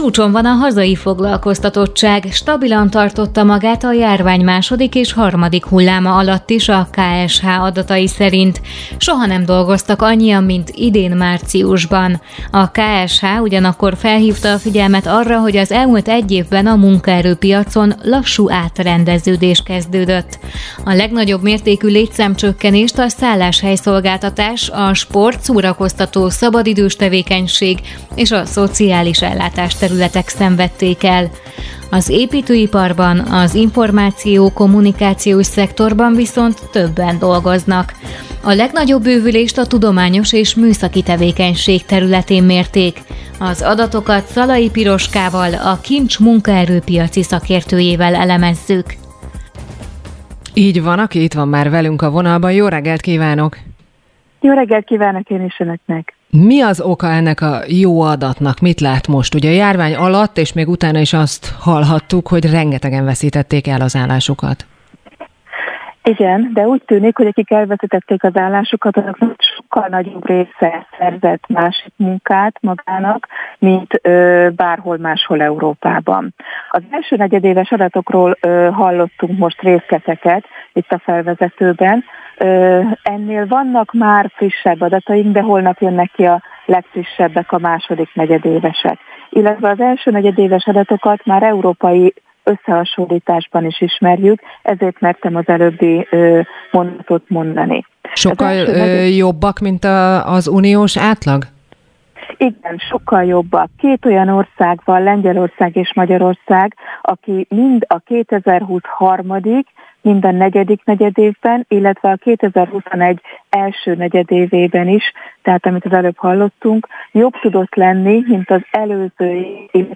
Csúcson van a hazai foglalkoztatottság, stabilan tartotta magát a járvány második és harmadik hulláma alatt is a KSH adatai szerint. Soha nem dolgoztak annyian, mint idén márciusban. A KSH ugyanakkor felhívta a figyelmet arra, hogy az elmúlt egy évben a munkaerőpiacon lassú átrendeződés kezdődött. A legnagyobb mértékű létszámcsökkenést a szálláshelyszolgáltatás, a sport, szórakoztató, szabadidős tevékenység és a szociális ellátás területek szenvedték el. Az építőiparban, az információ-kommunikációs szektorban viszont többen dolgoznak. A legnagyobb bővülést a tudományos és műszaki tevékenység területén mérték. Az adatokat Szalai Piroskával, a Kincs munkaerőpiaci szakértőjével elemezzük. Így van, aki itt van már velünk a vonalban. Jó reggelt kívánok! Jó reggelt kívánok én is önöknek! Mi az oka ennek a jó adatnak? Mit lát most? Ugye a járvány alatt, és még utána is azt hallhattuk, hogy rengetegen veszítették el az állásukat. Igen, de úgy tűnik, hogy akik elveszítették az állásukat, azok sokkal nagyobb része szerzett másik munkát magának, mint ö, bárhol máshol Európában. Az első negyedéves adatokról ö, hallottunk most részleteket itt a felvezetőben, Ennél vannak már frissebb adataink, de holnap jönnek ki a legfrissebbek a második negyedévesek. Illetve az első negyedéves adatokat már európai összehasonlításban is ismerjük, ezért mertem az előbbi mondatot mondani. Sokkal negyed... jobbak, mint a, az uniós átlag? Igen, sokkal jobbak. Két olyan ország van, Lengyelország és Magyarország, aki mind a 2020 harmadik, minden negyedik negyedévben, illetve a 2021 első negyedévében is, tehát amit az előbb hallottunk, jobb tudott lenni, mint az előző év,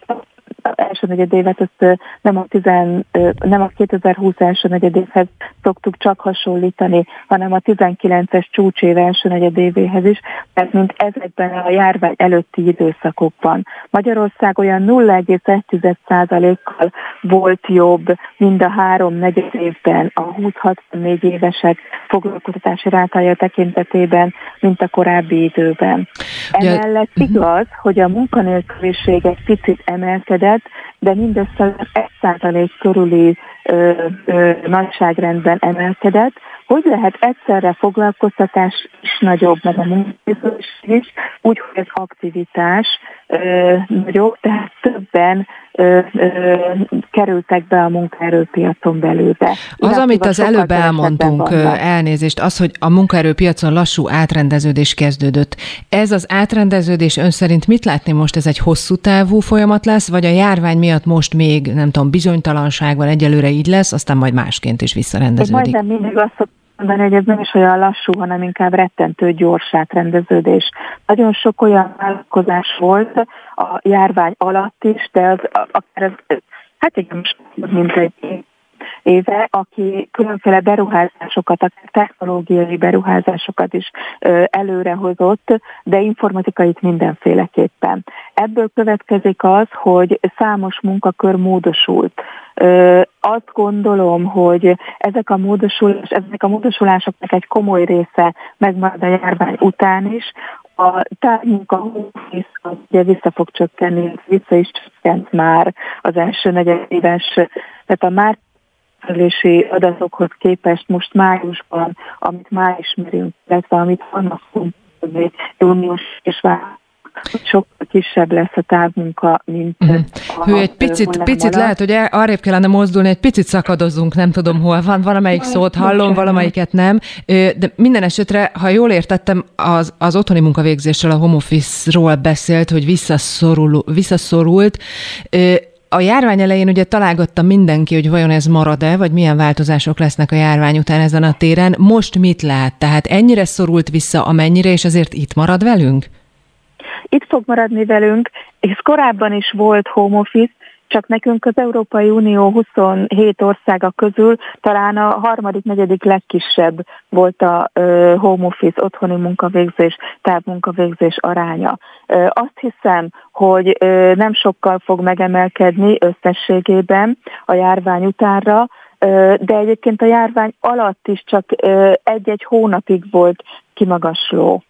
első negyedévet, ezt nem a, tizen, nem a 2020 első negyedévhez szoktuk csak hasonlítani, hanem a 19-es csúcsév első negyedévéhez is, mert mint ezekben a járvány előtti időszakokban. Magyarország olyan 0,1%-kal volt jobb, mind a három negyed évben a 20-64 évesek foglalkoztatási rátája tekintetében, mint a korábbi időben. Emellett igaz, hogy a munkanélküliség egy picit emelkedett, emelkedett, de mindössze 1% körüli ö, ö, nagyságrendben emelkedett, hogy lehet egyszerre foglalkoztatás is nagyobb, meg a munkabiztonság is, úgy, hogy az aktivitás ö, nagyobb, tehát többen ö, ö, kerültek be a munkaerőpiacon belőle. Az, amit az előbb elmondtunk, elnézést, az, hogy a munkaerőpiacon lassú átrendeződés kezdődött. Ez az átrendeződés ön szerint mit látni most? Ez egy hosszú távú folyamat lesz, vagy a járvány miatt most még, nem tudom, bizonytalanság van, egyelőre így lesz, aztán majd másként is visszarendeződik? Én majdnem mindig azt hogy ez nem is olyan lassú, hanem inkább rettentő gyors átrendeződés. Nagyon sok olyan vállalkozás volt a járvány alatt is, de az, akár ez, hát igen, mint egy éve, aki különféle beruházásokat, akár technológiai beruházásokat is előrehozott, de informatikait mindenféleképpen. Ebből következik az, hogy számos munkakör módosult. Azt gondolom, hogy ezek a, módosulás, ezek a módosulásoknak egy komoly része megmarad a járvány után is, a távmunka az ugye vissza fog csökkenni, vissza is csökkent már az első negyedéves, tehát a már megfelelési adatokhoz képest most májusban, amit már ismerünk, illetve amit vannak június és sokkal kisebb lesz a távmunka, mint uh-huh. a Hű, egy picit, picit lehet, hogy arrébb kellene mozdulni, egy picit szakadozunk, nem tudom hol van, valamelyik szót hallom, valamelyiket nem, de minden esetre, ha jól értettem, az, az otthoni munkavégzésről, a home office-ról beszélt, hogy visszaszorul, visszaszorult, a járvány elején ugye találgatta mindenki, hogy vajon ez marad-e, vagy milyen változások lesznek a járvány után ezen a téren. Most mit lát? Tehát ennyire szorult vissza, amennyire, és azért itt marad velünk? Itt fog maradni velünk, és korábban is volt home office, csak nekünk az Európai Unió 27 országa közül talán a harmadik, negyedik legkisebb volt a home office, otthoni munkavégzés, távmunkavégzés aránya. Azt hiszem, hogy nem sokkal fog megemelkedni összességében a járvány utánra, de egyébként a járvány alatt is csak egy-egy hónapig volt kimagasló.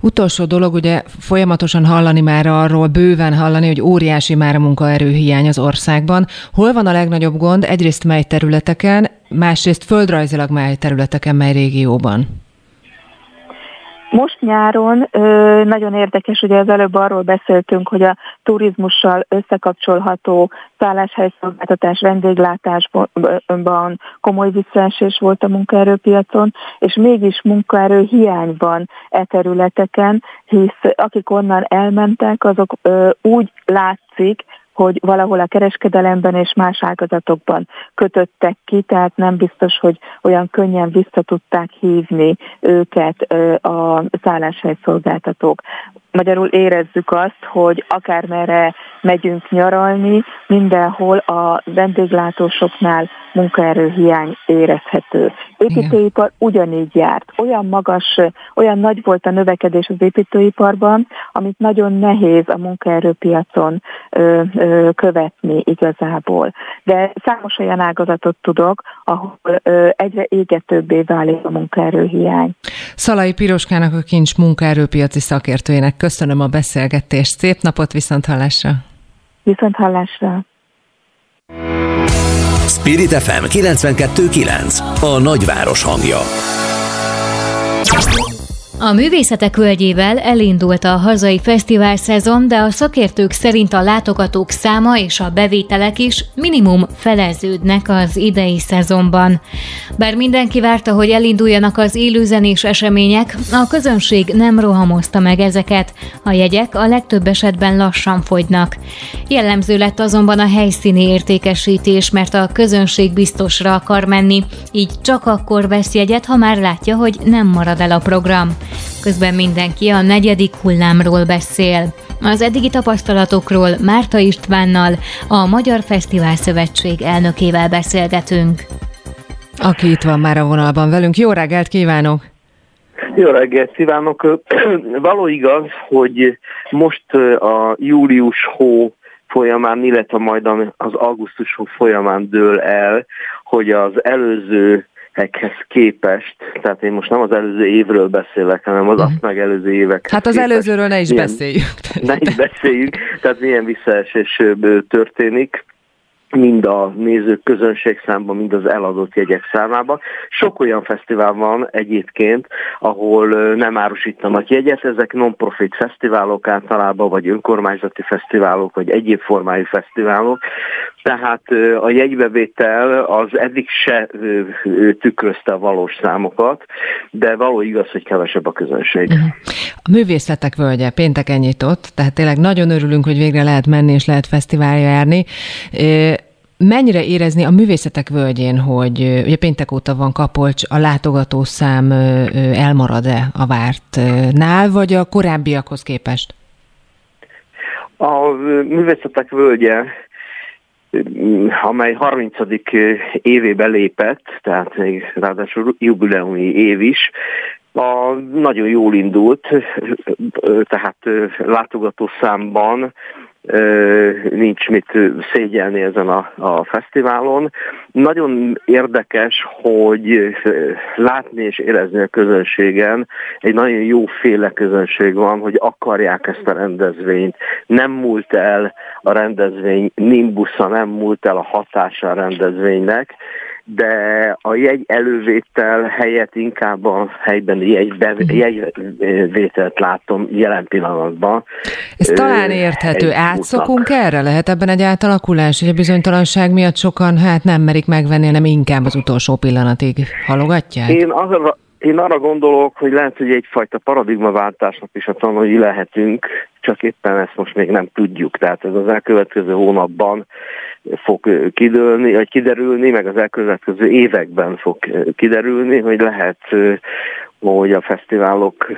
Utolsó dolog, ugye folyamatosan hallani már arról, bőven hallani, hogy óriási már a munkaerőhiány az országban. Hol van a legnagyobb gond? Egyrészt mely területeken, másrészt földrajzilag mely területeken, mely régióban? Most nyáron nagyon érdekes, ugye az előbb arról beszéltünk, hogy a turizmussal összekapcsolható szálláshelyszolgáltatás vendéglátásban komoly visszaesés volt a munkaerőpiacon, és mégis munkaerő hiány van e területeken, hisz akik onnan elmentek, azok úgy látszik, hogy valahol a kereskedelemben és más ágazatokban kötöttek ki, tehát nem biztos, hogy olyan könnyen vissza tudták hívni őket a szálláshelyszolgáltatók. Magyarul érezzük azt, hogy akármerre megyünk nyaralni, mindenhol a vendéglátósoknál munkaerőhiány érezhető. Építőipar ugyanígy járt. Olyan magas, olyan nagy volt a növekedés az építőiparban, amit nagyon nehéz a munkaerőpiacon ö, ö, követni igazából. De számos olyan ágazatot tudok, ahol egyre égetőbbé válik a munkaerőhiány. Szalai Piroskának a kincs munkaerőpiaci szakértőjének köszönöm a beszélgetést. Szép napot, viszont hallásra! Viszont hallásra! Spirit FM 92.9 A nagyváros hangja a művészetek völgyével elindult a hazai fesztivál szezon, de a szakértők szerint a látogatók száma és a bevételek is minimum feleződnek az idei szezonban. Bár mindenki várta, hogy elinduljanak az élőzenés események, a közönség nem rohamozta meg ezeket, a jegyek a legtöbb esetben lassan fogynak. Jellemző lett azonban a helyszíni értékesítés, mert a közönség biztosra akar menni, így csak akkor vesz jegyet, ha már látja, hogy nem marad el a program. Közben mindenki a negyedik hullámról beszél. Az eddigi tapasztalatokról Márta Istvánnal, a Magyar Fesztivál Szövetség elnökével beszélgetünk. Aki itt van már a vonalban velünk. Jó reggelt kívánok! Jó reggelt kívánok! Való igaz, hogy most a július hó folyamán, illetve majd az augusztus hó folyamán dől el, hogy az előző évekhez képest, tehát én most nem az előző évről beszélek, hanem az azt megelőző évek. Hát az képest, előzőről ne is milyen, beszéljünk. Ne is beszéljünk, tehát milyen visszaesés történik mind a nézők közönség számban, mind az eladott jegyek számában. Sok olyan fesztivál van egyébként, ahol nem árusítanak jegyet, ezek non-profit fesztiválok általában, vagy önkormányzati fesztiválok, vagy egyéb formájú fesztiválok, tehát a jegybevétel az eddig se tükrözte a valós számokat, de való igaz, hogy kevesebb a közönség. Mhm. A művészetek völgye pénteken nyitott, tehát tényleg nagyon örülünk, hogy végre lehet menni és lehet fesztiválja járni. Mennyire érezni a művészetek völgyén, hogy ugye péntek óta van Kapolcs, a látogatószám elmarad-e a vártnál, vagy a korábbiakhoz képest? A művészetek völgye amely 30. évébe lépett, tehát még ráadásul jubileumi év is, a, nagyon jól indult, tehát látogató számban nincs mit szégyelni ezen a, a fesztiválon. Nagyon érdekes, hogy látni és érezni a közönségen, egy nagyon jóféle közönség van, hogy akarják ezt a rendezvényt. Nem múlt el a rendezvény nimbusza, nem múlt el a hatása a rendezvénynek, de a jegy elővétel helyett inkább a helyben jegy jegyvételt látom jelen pillanatban. Ez talán érthető. Átszokunk erre? Lehet ebben egy átalakulás, hogy a bizonytalanság miatt sokan hát nem merik megvenni, hanem inkább az utolsó pillanatig halogatják? Én arra, én arra gondolok, hogy lehet, hogy egyfajta paradigmaváltásnak is a tanulni lehetünk, csak éppen ezt most még nem tudjuk. Tehát ez az elkövetkező hónapban fog kidőlni, vagy kiderülni, meg az elkövetkező években fog kiderülni, hogy lehet hogy a fesztiválok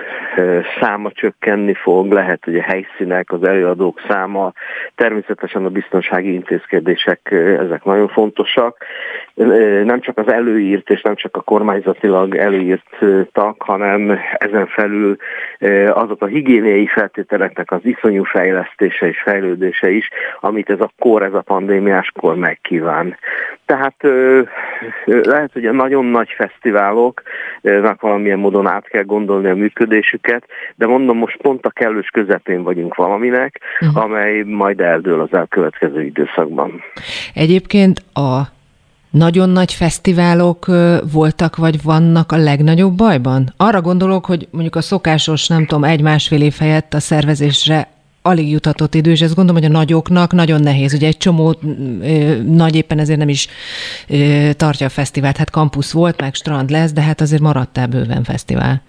száma csökkenni fog, lehet, hogy a helyszínek, az előadók száma, természetesen a biztonsági intézkedések, ezek nagyon fontosak. Nem csak az előírt és nem csak a kormányzatilag előírtak, hanem ezen felül azok a higiéniai feltételeknek az iszonyú fejlesztése és fejlődése is, amit ez a kor, ez a pandémiás kor megkíván. Tehát lehet, hogy a nagyon nagy fesztiváloknak valamilyen módon át kell gondolni a működésüket, de mondom, most pont a kellős közepén vagyunk valaminek, uh-huh. amely majd eldől az elkövetkező időszakban. Egyébként a nagyon nagy fesztiválok voltak, vagy vannak a legnagyobb bajban? Arra gondolok, hogy mondjuk a szokásos, nem tudom, egy-másfél év helyett a szervezésre alig juthatott idő, és ezt gondolom, hogy a nagyoknak nagyon nehéz. Ugye egy csomó ö, nagy éppen ezért nem is ö, tartja a fesztivált. Hát kampusz volt, meg strand lesz, de hát azért maradt bőven fesztivál.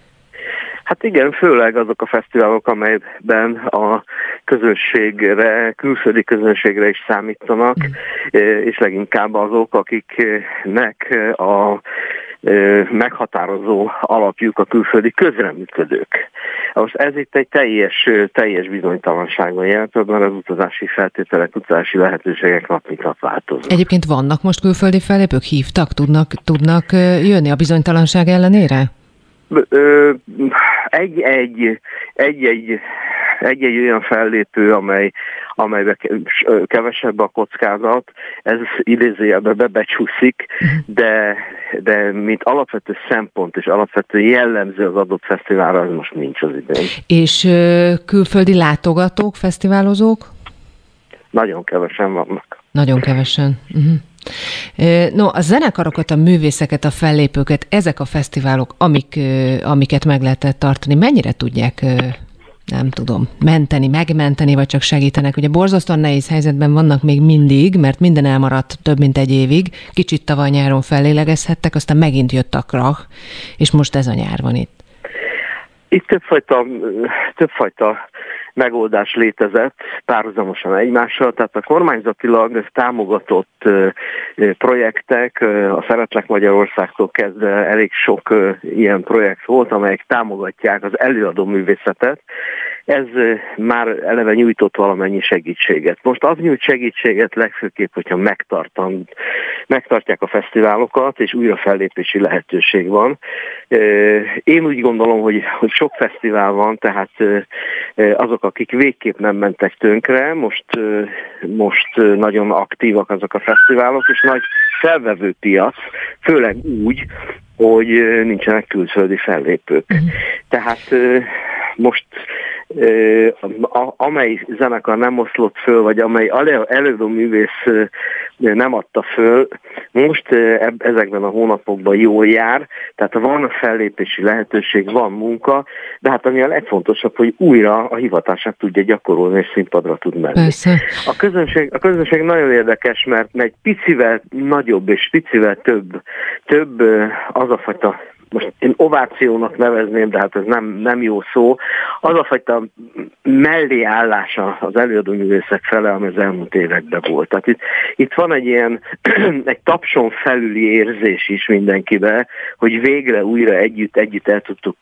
Hát igen, főleg azok a fesztiválok, amelyben a közönségre, külföldi közönségre is számítanak, mm. és leginkább azok, akiknek a meghatározó alapjuk a külföldi közreműködők. Most ez itt egy teljes, teljes bizonytalanságon jelent, mert az utazási feltételek, utazási lehetőségek nap mint nap változnak. Egyébként vannak most külföldi fellépők, hívtak, tudnak, tudnak jönni a bizonytalanság ellenére? Egy-egy, egy-egy egy-egy olyan fellépő, amely, amelybe kevesebb a kockázat, ez idézőjelben bebecsúszik, de, de mint alapvető szempont és alapvető jellemző az adott fesztiválra, az most nincs az idén. És külföldi látogatók, fesztiválozók? Nagyon kevesen vannak. Nagyon kevesen. Uh-huh. No, a zenekarokat, a művészeket, a fellépőket, ezek a fesztiválok, amik, amiket meg lehetett tartani, mennyire tudják nem tudom, menteni, megmenteni, vagy csak segítenek. Ugye borzasztóan nehéz helyzetben vannak még mindig, mert minden elmaradt több mint egy évig. Kicsit tavaly nyáron fellélegezhettek, aztán megint jött a krach, és most ez a nyár van itt. Itt többfajta, többfajta megoldás létezett párhuzamosan egymással, tehát a kormányzatilag támogatott projektek, a Szeretlek Magyarországtól kezdve elég sok ilyen projekt volt, amelyek támogatják az előadó művészetet, ez már eleve nyújtott valamennyi segítséget. Most az nyújt segítséget legfőképp, hogyha megtartan, megtartják a fesztiválokat, és újra fellépési lehetőség van. Én úgy gondolom, hogy, hogy sok fesztivál van, tehát azok, akik végképp nem mentek tönkre, most, most nagyon aktívak azok a fesztiválok, és nagy felvevő piac, főleg úgy, hogy nincsenek külföldi fellépők. Uh-huh. Tehát most amely zenekar nem oszlott föl, vagy amely előadó művész nem adta föl, most ezekben a hónapokban jól jár, tehát van fellépési lehetőség, van munka, de hát ami a legfontosabb, hogy újra a hivatását tudja gyakorolni, és színpadra tud menni. Persze. A közönség, a közönség nagyon érdekes, mert egy picivel nagyobb és picivel több, több az a fajta most én ovációnak nevezném, de hát ez nem, nem jó szó, az a fajta mellé állása az előadóművészek fele, ami az elmúlt években volt. Tehát itt, itt van egy ilyen egy tapson felüli érzés is mindenkibe, hogy végre újra együtt, együtt el tudtuk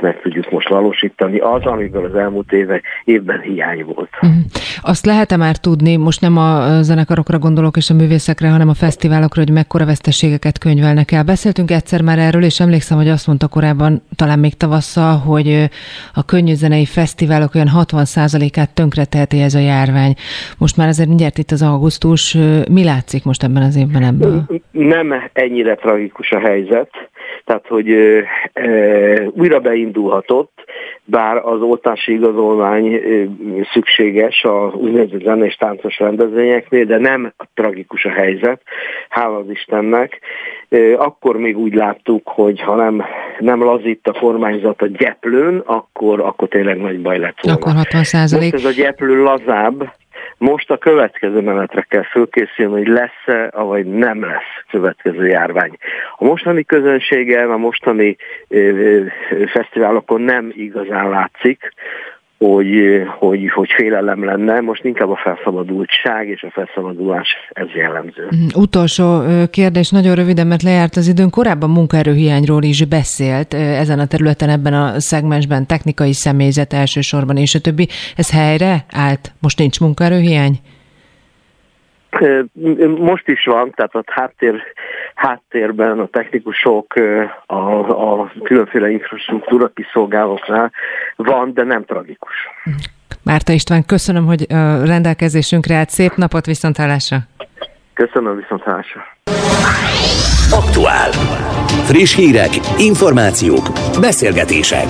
meg tudjuk most valósítani, az, amiből az elmúlt évek, évben hiány volt. Uh-huh. Azt lehet-e már tudni, most nem a zenekarokra gondolok és a művészekre, hanem a fesztiválokra, hogy mekkora veszteségeket könyvelnek el. Beszéltünk egyszer már erről, és emlékszem, hogy azt mondta korábban, talán még tavasszal, hogy a könnyű zenei fesztiválok olyan 60%-át tönkreteheti ez a járvány. Most már azért mindjárt itt az augusztus. Mi látszik most ebben az évben ebből? Nem ennyire tragikus a helyzet tehát hogy e, újra beindulhatott, bár az oltási igazolvány szükséges a úgynevezett zene és táncos rendezvényeknél, de nem tragikus a helyzet, hála az Istennek. Akkor még úgy láttuk, hogy ha nem, nem lazít a kormányzat a gyeplőn, akkor, akkor tényleg nagy baj lett volna. Akkor 60 Most ez a gyeplő lazább, most a következő menetre kell fölkészülni, hogy lesz-e, vagy nem lesz következő járvány. A mostani közönségen, a mostani fesztiválokon nem igazán látszik, hogy, hogy, hogy félelem lenne, most inkább a felszabadultság és a felszabadulás ez jellemző. Mm, utolsó kérdés, nagyon röviden, mert lejárt az időn. Korábban munkaerőhiányról is beszélt ezen a területen, ebben a szegmensben, technikai személyzet elsősorban, és a többi. Ez helyre állt? Most nincs munkaerőhiány? Most is van, tehát a háttér, háttérben a technikusok, a, a különféle infrastruktúra kiszolgálóknál van, de nem tragikus. Márta István, köszönöm, hogy rendelkezésünkre állt. Szép napot, viszontlátásra! Köszönöm, viszontlátásra! Aktuál. Friss hírek, információk, beszélgetések.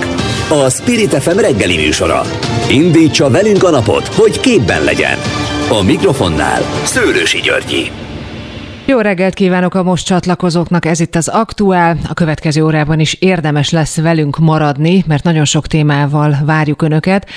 A Spirit FM reggeli műsora. Indítsa velünk a napot, hogy képben legyen. A mikrofonnál Szőrősi Györgyi. Jó reggelt kívánok a most csatlakozóknak, ez itt az Aktuál. A következő órában is érdemes lesz velünk maradni, mert nagyon sok témával várjuk Önöket.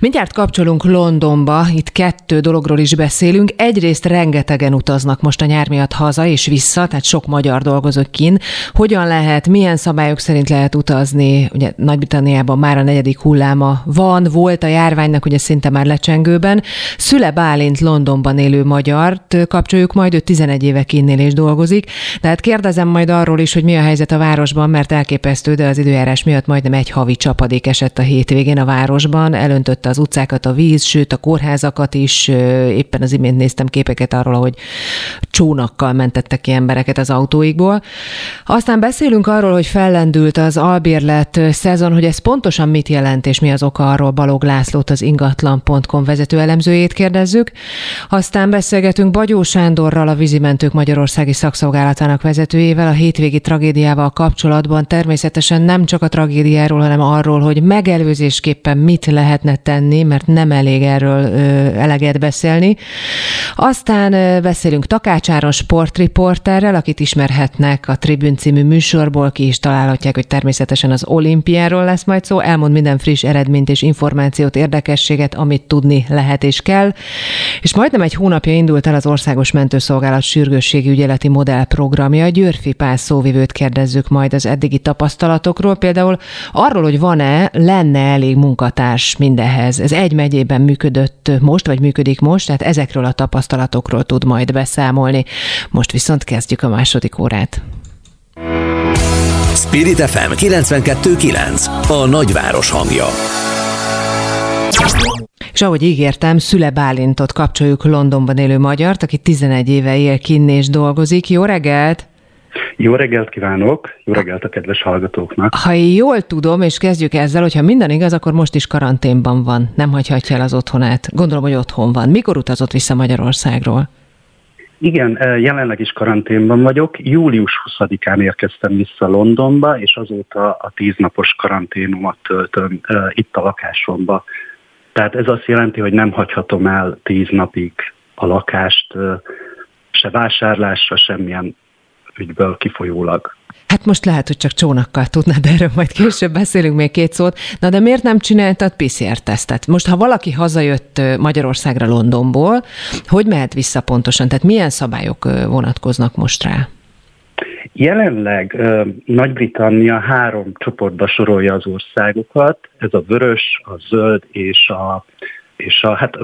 Mindjárt kapcsolunk Londonba, itt kettő dologról is beszélünk. Egyrészt rengetegen utaznak most a nyár miatt haza és vissza, tehát sok magyar dolgozik kin. Hogyan lehet, milyen szabályok szerint lehet utazni? Ugye Nagy-Britanniában már a negyedik hulláma van, volt a járványnak ugye szinte már lecsengőben. Szüle Bálint Londonban élő magyart kapcsoljuk majd, ő 11 éve kinnél is dolgozik. Tehát kérdezem majd arról is, hogy mi a helyzet a városban, mert elképesztő, de az időjárás miatt majdnem egy havi csapadék esett a hétvégén a városban, elöntötte az utcákat a víz, sőt a kórházakat is. Éppen az imént néztem képeket arról, hogy csónakkal mentettek ki embereket az autóikból. Aztán beszélünk arról, hogy fellendült az albérlet szezon, hogy ez pontosan mit jelent, és mi az oka arról Balog Lászlót, az ingatlan.com vezető elemzőjét kérdezzük. Aztán beszélgetünk Bagyó Sándorral, a vízimentők Magyarországi Szakszolgálatának vezetőjével a hétvégi tragédiával kapcsolatban természetesen nem csak a tragédiáról, hanem arról, hogy megelőzésképpen mit lehetne tenni, mert nem elég erről ö, eleget beszélni. Aztán ö, beszélünk Takács sportriporterrel, akit ismerhetnek a Tribün című műsorból, ki is találhatják, hogy természetesen az olimpiáról lesz majd szó, elmond minden friss eredményt és információt, érdekességet, amit tudni lehet és kell. És majdnem egy hónapja indult el az Országos Mentőszolgálat sürgős ügyeleti modellprogramja. Győrfi Pál szóvivőt kérdezzük majd az eddigi tapasztalatokról, például arról, hogy van-e, lenne elég munkatárs mindehez. Ez egy megyében működött most, vagy működik most, tehát ezekről a tapasztalatokról tud majd beszámolni. Most viszont kezdjük a második órát. Spirit FM 92.9 A nagyváros hangja. És ahogy ígértem, Szüle Bálintot kapcsoljuk Londonban élő magyart, aki 11 éve él kinn és dolgozik. Jó reggelt! Jó reggelt kívánok, jó reggelt a kedves hallgatóknak. Ha jól tudom, és kezdjük ezzel, hogyha minden igaz, akkor most is karanténban van, nem hagyhatja el az otthonát. Gondolom, hogy otthon van. Mikor utazott vissza Magyarországról? Igen, jelenleg is karanténban vagyok. Július 20-án érkeztem vissza Londonba, és azóta a tíznapos karanténomat töltöm itt a lakásomba. Tehát ez azt jelenti, hogy nem hagyhatom el tíz napig a lakást, se vásárlásra, semmilyen ügyből kifolyólag. Hát most lehet, hogy csak csónakkal tudnád, erről majd később beszélünk még két szót. Na de miért nem csináltad PCR-tesztet? Most, ha valaki hazajött Magyarországra Londonból, hogy mehet vissza pontosan? Tehát milyen szabályok vonatkoznak most rá? Jelenleg Nagy-Britannia három csoportba sorolja az országokat, ez a vörös, a zöld és a, és a hát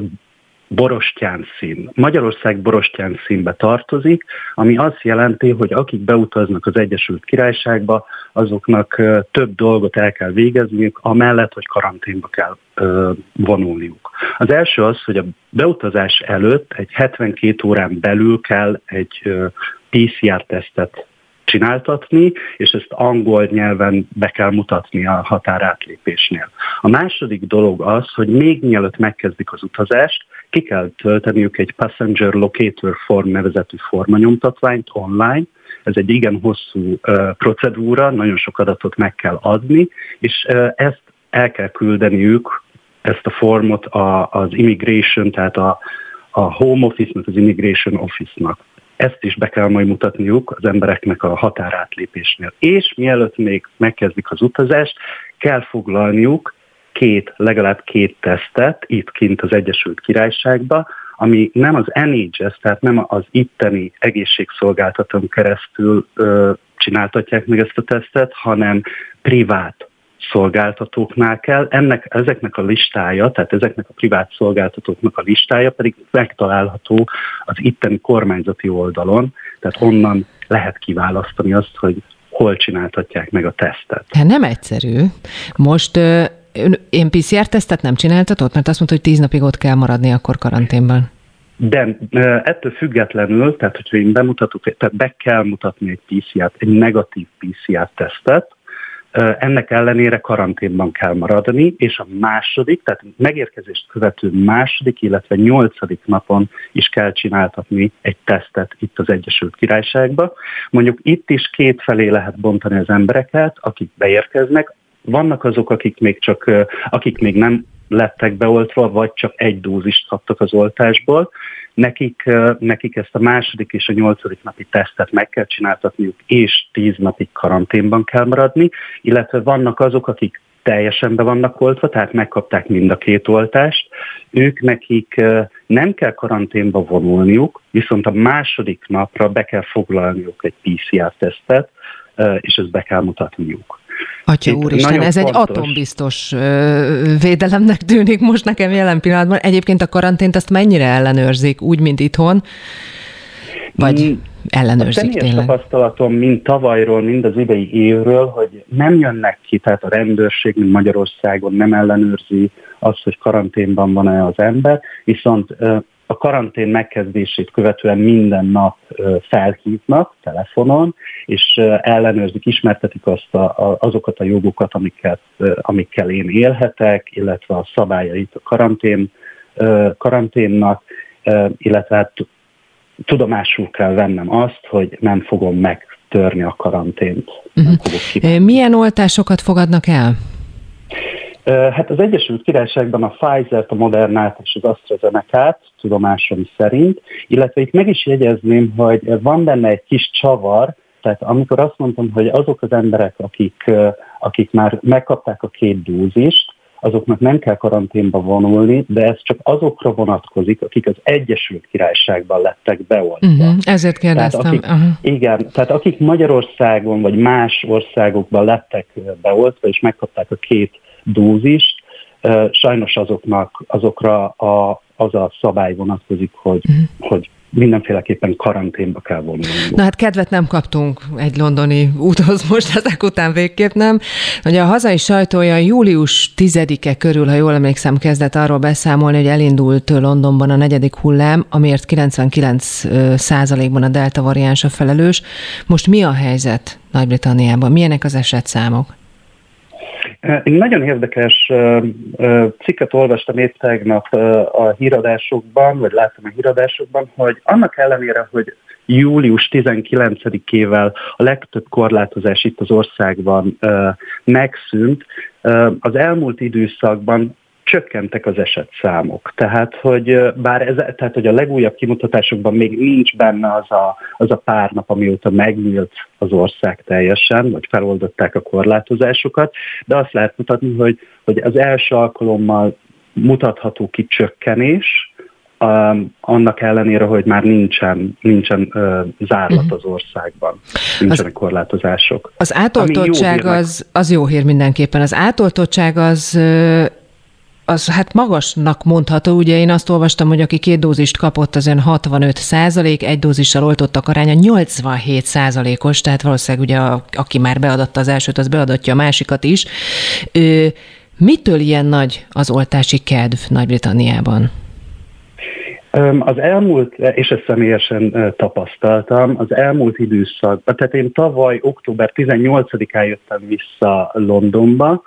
borostyán szín. Magyarország borostyán színbe tartozik, ami azt jelenti, hogy akik beutaznak az Egyesült Királyságba, azoknak több dolgot el kell végezniük, amellett, hogy karanténba kell vonulniuk. Az első az, hogy a beutazás előtt egy 72 órán belül kell egy PCR-tesztet csináltatni, és ezt angol nyelven be kell mutatni a határátlépésnél. A második dolog az, hogy még mielőtt megkezdik az utazást, ki kell tölteniük egy Passenger Locator Form nevezetű formanyomtatványt online, ez egy igen hosszú uh, procedúra, nagyon sok adatot meg kell adni, és uh, ezt el kell küldeniük, ezt a formot a, az immigration, tehát a, a home office-nak, az immigration office-nak. Ezt is be kell majd mutatniuk az embereknek a határátlépésnél. És mielőtt még megkezdik az utazást, kell foglalniuk két, legalább két tesztet itt kint az Egyesült Királyságba, ami nem az NHS, tehát nem az itteni egészségszolgáltatón keresztül ö, csináltatják meg ezt a tesztet, hanem privát szolgáltatóknál kell. Ennek, ezeknek a listája, tehát ezeknek a privát szolgáltatóknak a listája pedig megtalálható az itteni kormányzati oldalon, tehát onnan lehet kiválasztani azt, hogy hol csináltatják meg a tesztet. Hát nem egyszerű. Most én PCR-tesztet nem csináltatott, mert azt mondta, hogy tíz napig ott kell maradni akkor karanténban. De ettől függetlenül, tehát hogyha én bemutatok, tehát be kell mutatni egy PCR-t, egy negatív PCR-tesztet, ennek ellenére karanténban kell maradni, és a második, tehát megérkezést követő második, illetve nyolcadik napon is kell csináltatni egy tesztet itt az Egyesült Királyságba. Mondjuk itt is két felé lehet bontani az embereket, akik beérkeznek, vannak azok, akik még csak, akik még nem lettek beoltva, vagy csak egy dózist kaptak az oltásból, nekik, nekik ezt a második és a nyolcadik napi tesztet meg kell csináltatniuk, és tíz napig karanténban kell maradni, illetve vannak azok, akik teljesen be vannak oltva, tehát megkapták mind a két oltást, ők nekik nem kell karanténba vonulniuk, viszont a második napra be kell foglalniuk egy PCR-tesztet, és ezt be kell mutatniuk. Atya úristen, ez fontos. egy atombiztos védelemnek tűnik most nekem jelen pillanatban. Egyébként a karantént ezt mennyire ellenőrzik, úgy, mint itthon? Vagy mm, ellenőrzik a tényleg? tapasztalatom, mind tavalyról, mind az idei évről, hogy nem jönnek ki, tehát a rendőrség, mint Magyarországon nem ellenőrzi azt, hogy karanténban van-e az ember, viszont a karantén megkezdését követően minden nap felhívnak telefonon, és ellenőrzik, ismertetik azt a, a, azokat a jogokat, amiket, amikkel én élhetek, illetve a szabályait a karantén, karanténnak, illetve hát tudomásul kell vennem azt, hogy nem fogom megtörni a karantént. Uh-huh. Milyen oltásokat fogadnak el? Hát az Egyesült Királyságban a Pfizer-t, a Modernát és az AstraZeneca-t tudomásom szerint, illetve itt meg is jegyezném, hogy van benne egy kis csavar, tehát amikor azt mondtam, hogy azok az emberek, akik, akik már megkapták a két dózist, azoknak nem kell karanténba vonulni, de ez csak azokra vonatkozik, akik az Egyesült Királyságban lettek beoltva. Uh-huh, ezért kérdeztem. Tehát akik, uh-huh. Igen, tehát akik Magyarországon vagy más országokban lettek beoltva, és megkapták a két dózist, sajnos azoknak, azokra a, az a szabály vonatkozik, hogy, uh-huh. hogy mindenféleképpen karanténba kell vonulni. Na hát kedvet nem kaptunk egy londoni úthoz most ezek után végképp nem. Ugye a hazai sajtója július 10-e körül, ha jól emlékszem, kezdett arról beszámolni, hogy elindult Londonban a negyedik hullám, amiért 99 százalékban a delta variáns a felelős. Most mi a helyzet Nagy-Britanniában? Milyenek az esetszámok? Én nagyon érdekes cikket olvastam épp tegnap a híradásokban, vagy láttam a híradásokban, hogy annak ellenére, hogy július 19-ével a legtöbb korlátozás itt az országban megszűnt, az elmúlt időszakban csökkentek az esetszámok. Tehát, hogy bár ez, tehát, hogy a legújabb kimutatásokban még nincs benne az a, az a pár nap, amióta megnyílt az ország teljesen, vagy feloldották a korlátozásokat, de azt lehet mutatni, hogy, hogy az első alkalommal mutatható ki csökkenés, um, annak ellenére, hogy már nincsen, nincsen uh, zárlat mhm. az országban, nincsenek az, korlátozások. Az átoltottság az, az jó hír mindenképpen. Az átoltottság az az hát magasnak mondható, ugye én azt olvastam, hogy aki két dózist kapott, az ön 65 százalék, egy dózissal oltottak aránya 87 százalékos, tehát valószínűleg ugye a, aki már beadatta az elsőt, az beadatja a másikat is. Ö, mitől ilyen nagy az oltási kedv Nagy-Britanniában? Az elmúlt, és ezt személyesen tapasztaltam, az elmúlt időszakban, tehát én tavaly október 18-án jöttem vissza Londonba,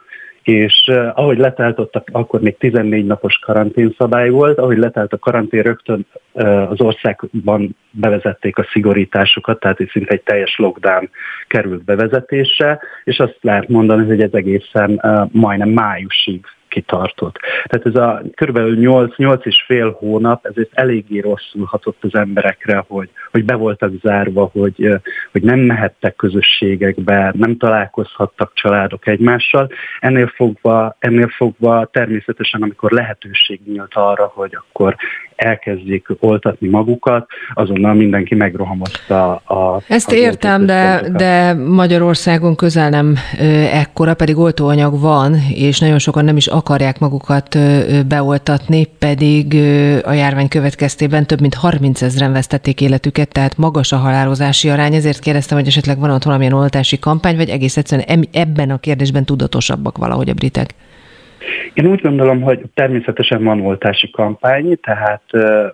és uh, ahogy letelt ott, akkor még 14 napos karanténszabály volt, ahogy letelt a karantén rögtön uh, az országban bevezették a szigorításokat, tehát itt szinte egy teljes lockdown került bevezetésre, és azt lehet mondani, hogy ez egészen uh, majdnem májusig kitartott. Tehát ez a körülbelül 8-8 és fél hónap, ezért eléggé rosszul hatott az emberekre, hogy, hogy be voltak zárva, hogy, hogy nem mehettek közösségekbe, nem találkozhattak családok egymással. Ennél fogva, ennél fogva természetesen, amikor lehetőség nyílt arra, hogy akkor elkezdjék oltatni magukat, azonnal mindenki megrohamozta a... Ezt értem, de, de Magyarországon közel nem ekkora, pedig oltóanyag van, és nagyon sokan nem is akarják magukat beoltatni, pedig a járvány következtében több mint 30 ezeren vesztették életüket, tehát magas a halálozási arány, ezért kérdeztem, hogy esetleg van ott valamilyen oltási kampány, vagy egész egyszerűen ebben a kérdésben tudatosabbak valahogy a britek. Én úgy gondolom, hogy természetesen van oltási kampány, tehát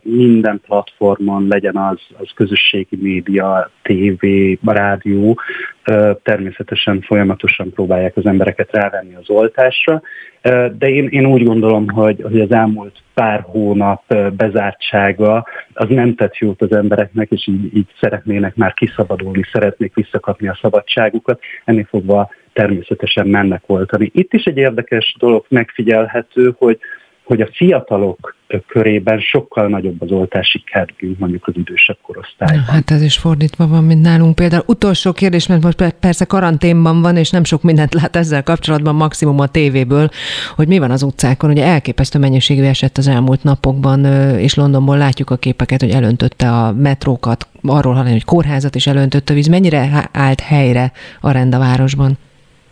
minden platformon legyen az, az közösségi média, tévé, rádió, természetesen folyamatosan próbálják az embereket rávenni az oltásra, de én, én úgy gondolom, hogy, hogy az elmúlt pár hónap bezártsága az nem tett jót az embereknek, és így, így szeretnének már kiszabadulni, szeretnék visszakapni a szabadságukat, ennél fogva természetesen mennek oltani. Itt is egy érdekes dolog megfigyelhető, hogy hogy a fiatalok körében sokkal nagyobb az oltási kedv, mint mondjuk az idősebb korosztályban. Hát ez is fordítva van, mint nálunk. Például utolsó kérdés, mert most persze karanténban van, és nem sok mindent lát ezzel kapcsolatban, maximum a tévéből, hogy mi van az utcákon. Ugye elképesztő mennyiségű esett az elmúlt napokban, és Londonból látjuk a képeket, hogy elöntötte a metrókat, arról hallani, hogy kórházat is elöntötte a víz. Mennyire állt helyre a rend a városban?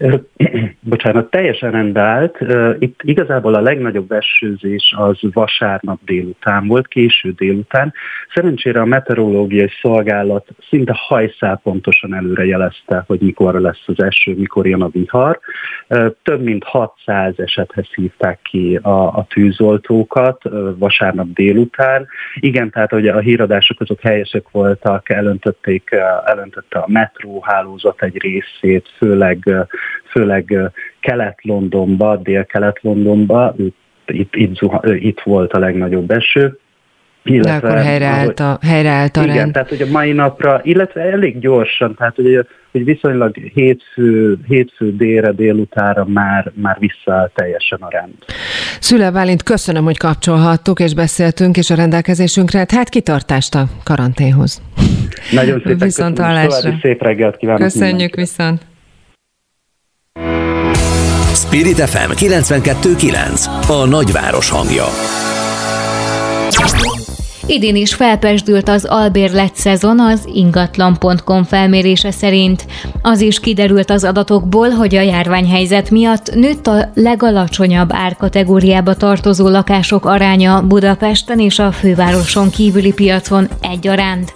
bocsánat, teljesen rendált. Itt igazából a legnagyobb esőzés az vasárnap délután volt, késő délután. Szerencsére a meteorológiai szolgálat szinte hajszál pontosan előre jelezte, hogy mikor lesz az eső, mikor jön a vihar. Több mint 600 esethez hívták ki a, a tűzoltókat vasárnap délután. Igen, tehát hogy a híradások azok helyesek voltak, elöntötték, elöntötte a metróhálózat egy részét, főleg főleg Kelet-Londonba, Dél-Kelet-Londonba, itt, itt, itt volt a legnagyobb eső, illetve, De akkor helyreállt a, helyreállt a Igen, rend. tehát hogy a mai napra, illetve elég gyorsan, tehát hogy, hogy viszonylag hétfő, hétfő délre, délutára már, már visszaáll teljesen a rend. Szüle Bálint, köszönöm, hogy kapcsolhattuk és beszéltünk, és a rendelkezésünkre, hát kitartást a karanténhoz. Nagyon szépen viszont köszönöm, szép reggelt kívánok Köszönjük mindenki. viszont. Spirit FM 92.9 A nagyváros hangja Idén is felpesdült az albérlet szezon az ingatlan.com felmérése szerint. Az is kiderült az adatokból, hogy a járványhelyzet miatt nőtt a legalacsonyabb árkategóriába tartozó lakások aránya Budapesten és a fővároson kívüli piacon egyaránt.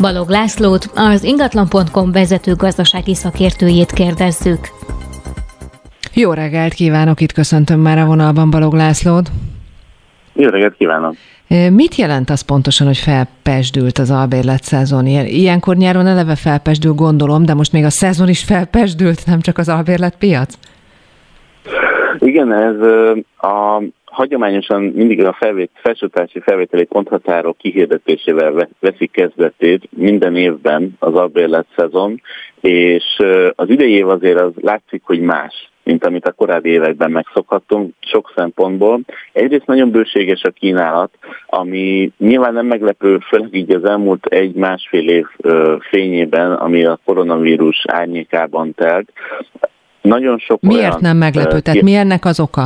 Balog Lászlót, az ingatlan.com vezető gazdasági szakértőjét kérdezzük. Jó reggelt kívánok, itt köszöntöm már a vonalban Balog Lászlót. Jó reggelt kívánok! Mit jelent az pontosan, hogy felpesdült az albérlet szezon? Ilyenkor nyáron eleve felpesdül, gondolom, de most még a szezon is felpesdült, nem csak az albérlet piac? Igen, ez a hagyományosan mindig a felvét, felsőtársi felvételi ponthatárok kihirdetésével veszik kezdetét minden évben az albérlet szezon, és az idei év azért az látszik, hogy más mint amit a korábbi években megszokhattunk sok szempontból. Egyrészt nagyon bőséges a kínálat, ami nyilván nem meglepő, főleg így az elmúlt egy-másfél év fényében, ami a koronavírus árnyékában telt. Nagyon sok Miért olyan, nem meglepő? Tehát mi ennek az oka?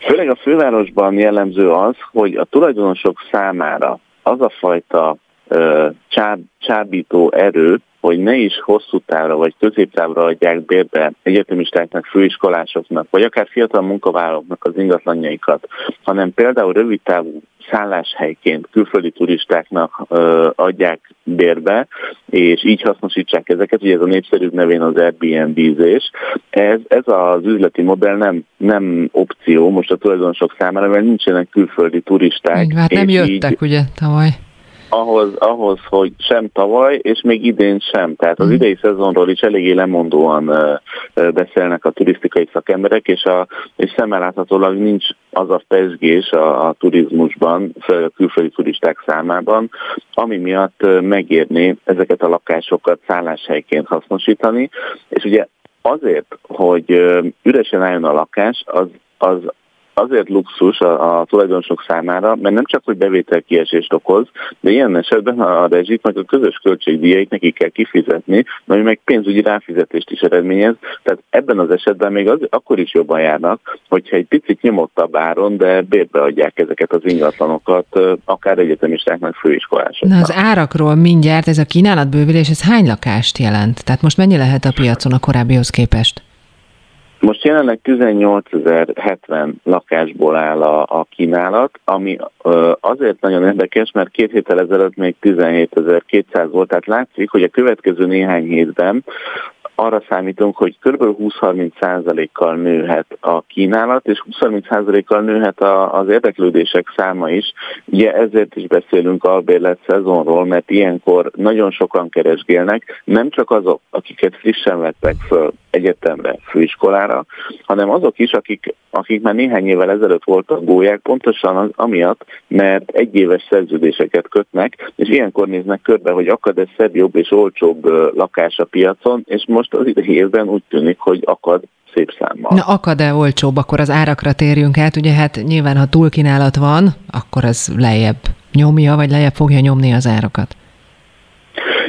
Főleg a fővárosban jellemző az, hogy a tulajdonosok számára az a fajta csáb, csábító erő, hogy ne is hosszú távra vagy középtávra adják bérbe egyetemistáknak, főiskolásoknak, vagy akár fiatal munkavállalóknak az ingatlanjaikat, hanem például rövid távú szálláshelyként külföldi turistáknak ö, adják bérbe, és így hasznosítsák ezeket, ugye ez a népszerűbb nevén az Airbnb-zés. Ez, ez az üzleti modell nem, nem opció most a tulajdonosok számára, mert nincsenek külföldi turisták. Így, hát nem jöttek így, ugye tavaly ahhoz, ahhoz, hogy sem tavaly, és még idén sem. Tehát az mhm. idei szezonról is eléggé lemondóan beszélnek a turisztikai szakemberek, és, a, és szemmeláthatólag nincs az a pesgés a, a turizmusban, főleg a külföldi turisták számában, ami miatt megérni ezeket a lakásokat szálláshelyként hasznosítani, és ugye azért, hogy üresen álljon a lakás, az, az azért luxus a, a tulajdonosok számára, mert nem csak, hogy bevételkiesést okoz, de ilyen esetben a rezsit meg a közös költségdíjait neki kell kifizetni, ami meg pénzügyi ráfizetést is eredményez. Tehát ebben az esetben még az, akkor is jobban járnak, hogyha egy picit nyomottabb áron, de bérbe adják ezeket az ingatlanokat, akár egyetemistáknak, főiskolásoknak. Na az árakról mindjárt ez a kínálatbővülés, ez hány lakást jelent? Tehát most mennyi lehet a piacon a korábbihoz képest? Most jelenleg 18.070 lakásból áll a, a kínálat, ami ö, azért nagyon érdekes, mert két héttel ezelőtt még 17.200 volt, tehát látszik, hogy a következő néhány hétben arra számítunk, hogy kb. 20-30%-kal nőhet a kínálat, és 20-30%-kal nőhet a, az érdeklődések száma is. Ugye ezért is beszélünk albérlet szezonról, mert ilyenkor nagyon sokan keresgélnek, nem csak azok, akiket frissen vettek föl egyetemre, főiskolára, hanem azok is, akik, akik már néhány évvel ezelőtt voltak gólyák, pontosan az, amiatt, mert egyéves szerződéseket kötnek, és ilyenkor néznek körbe, hogy akad-e szebb, jobb és olcsóbb lakás a piacon, és most az idei évben úgy tűnik, hogy akad szép számmal. Na akad-e olcsóbb, akkor az árakra térjünk át, ugye hát nyilván ha túlkínálat van, akkor az lejjebb nyomja, vagy lejjebb fogja nyomni az árakat.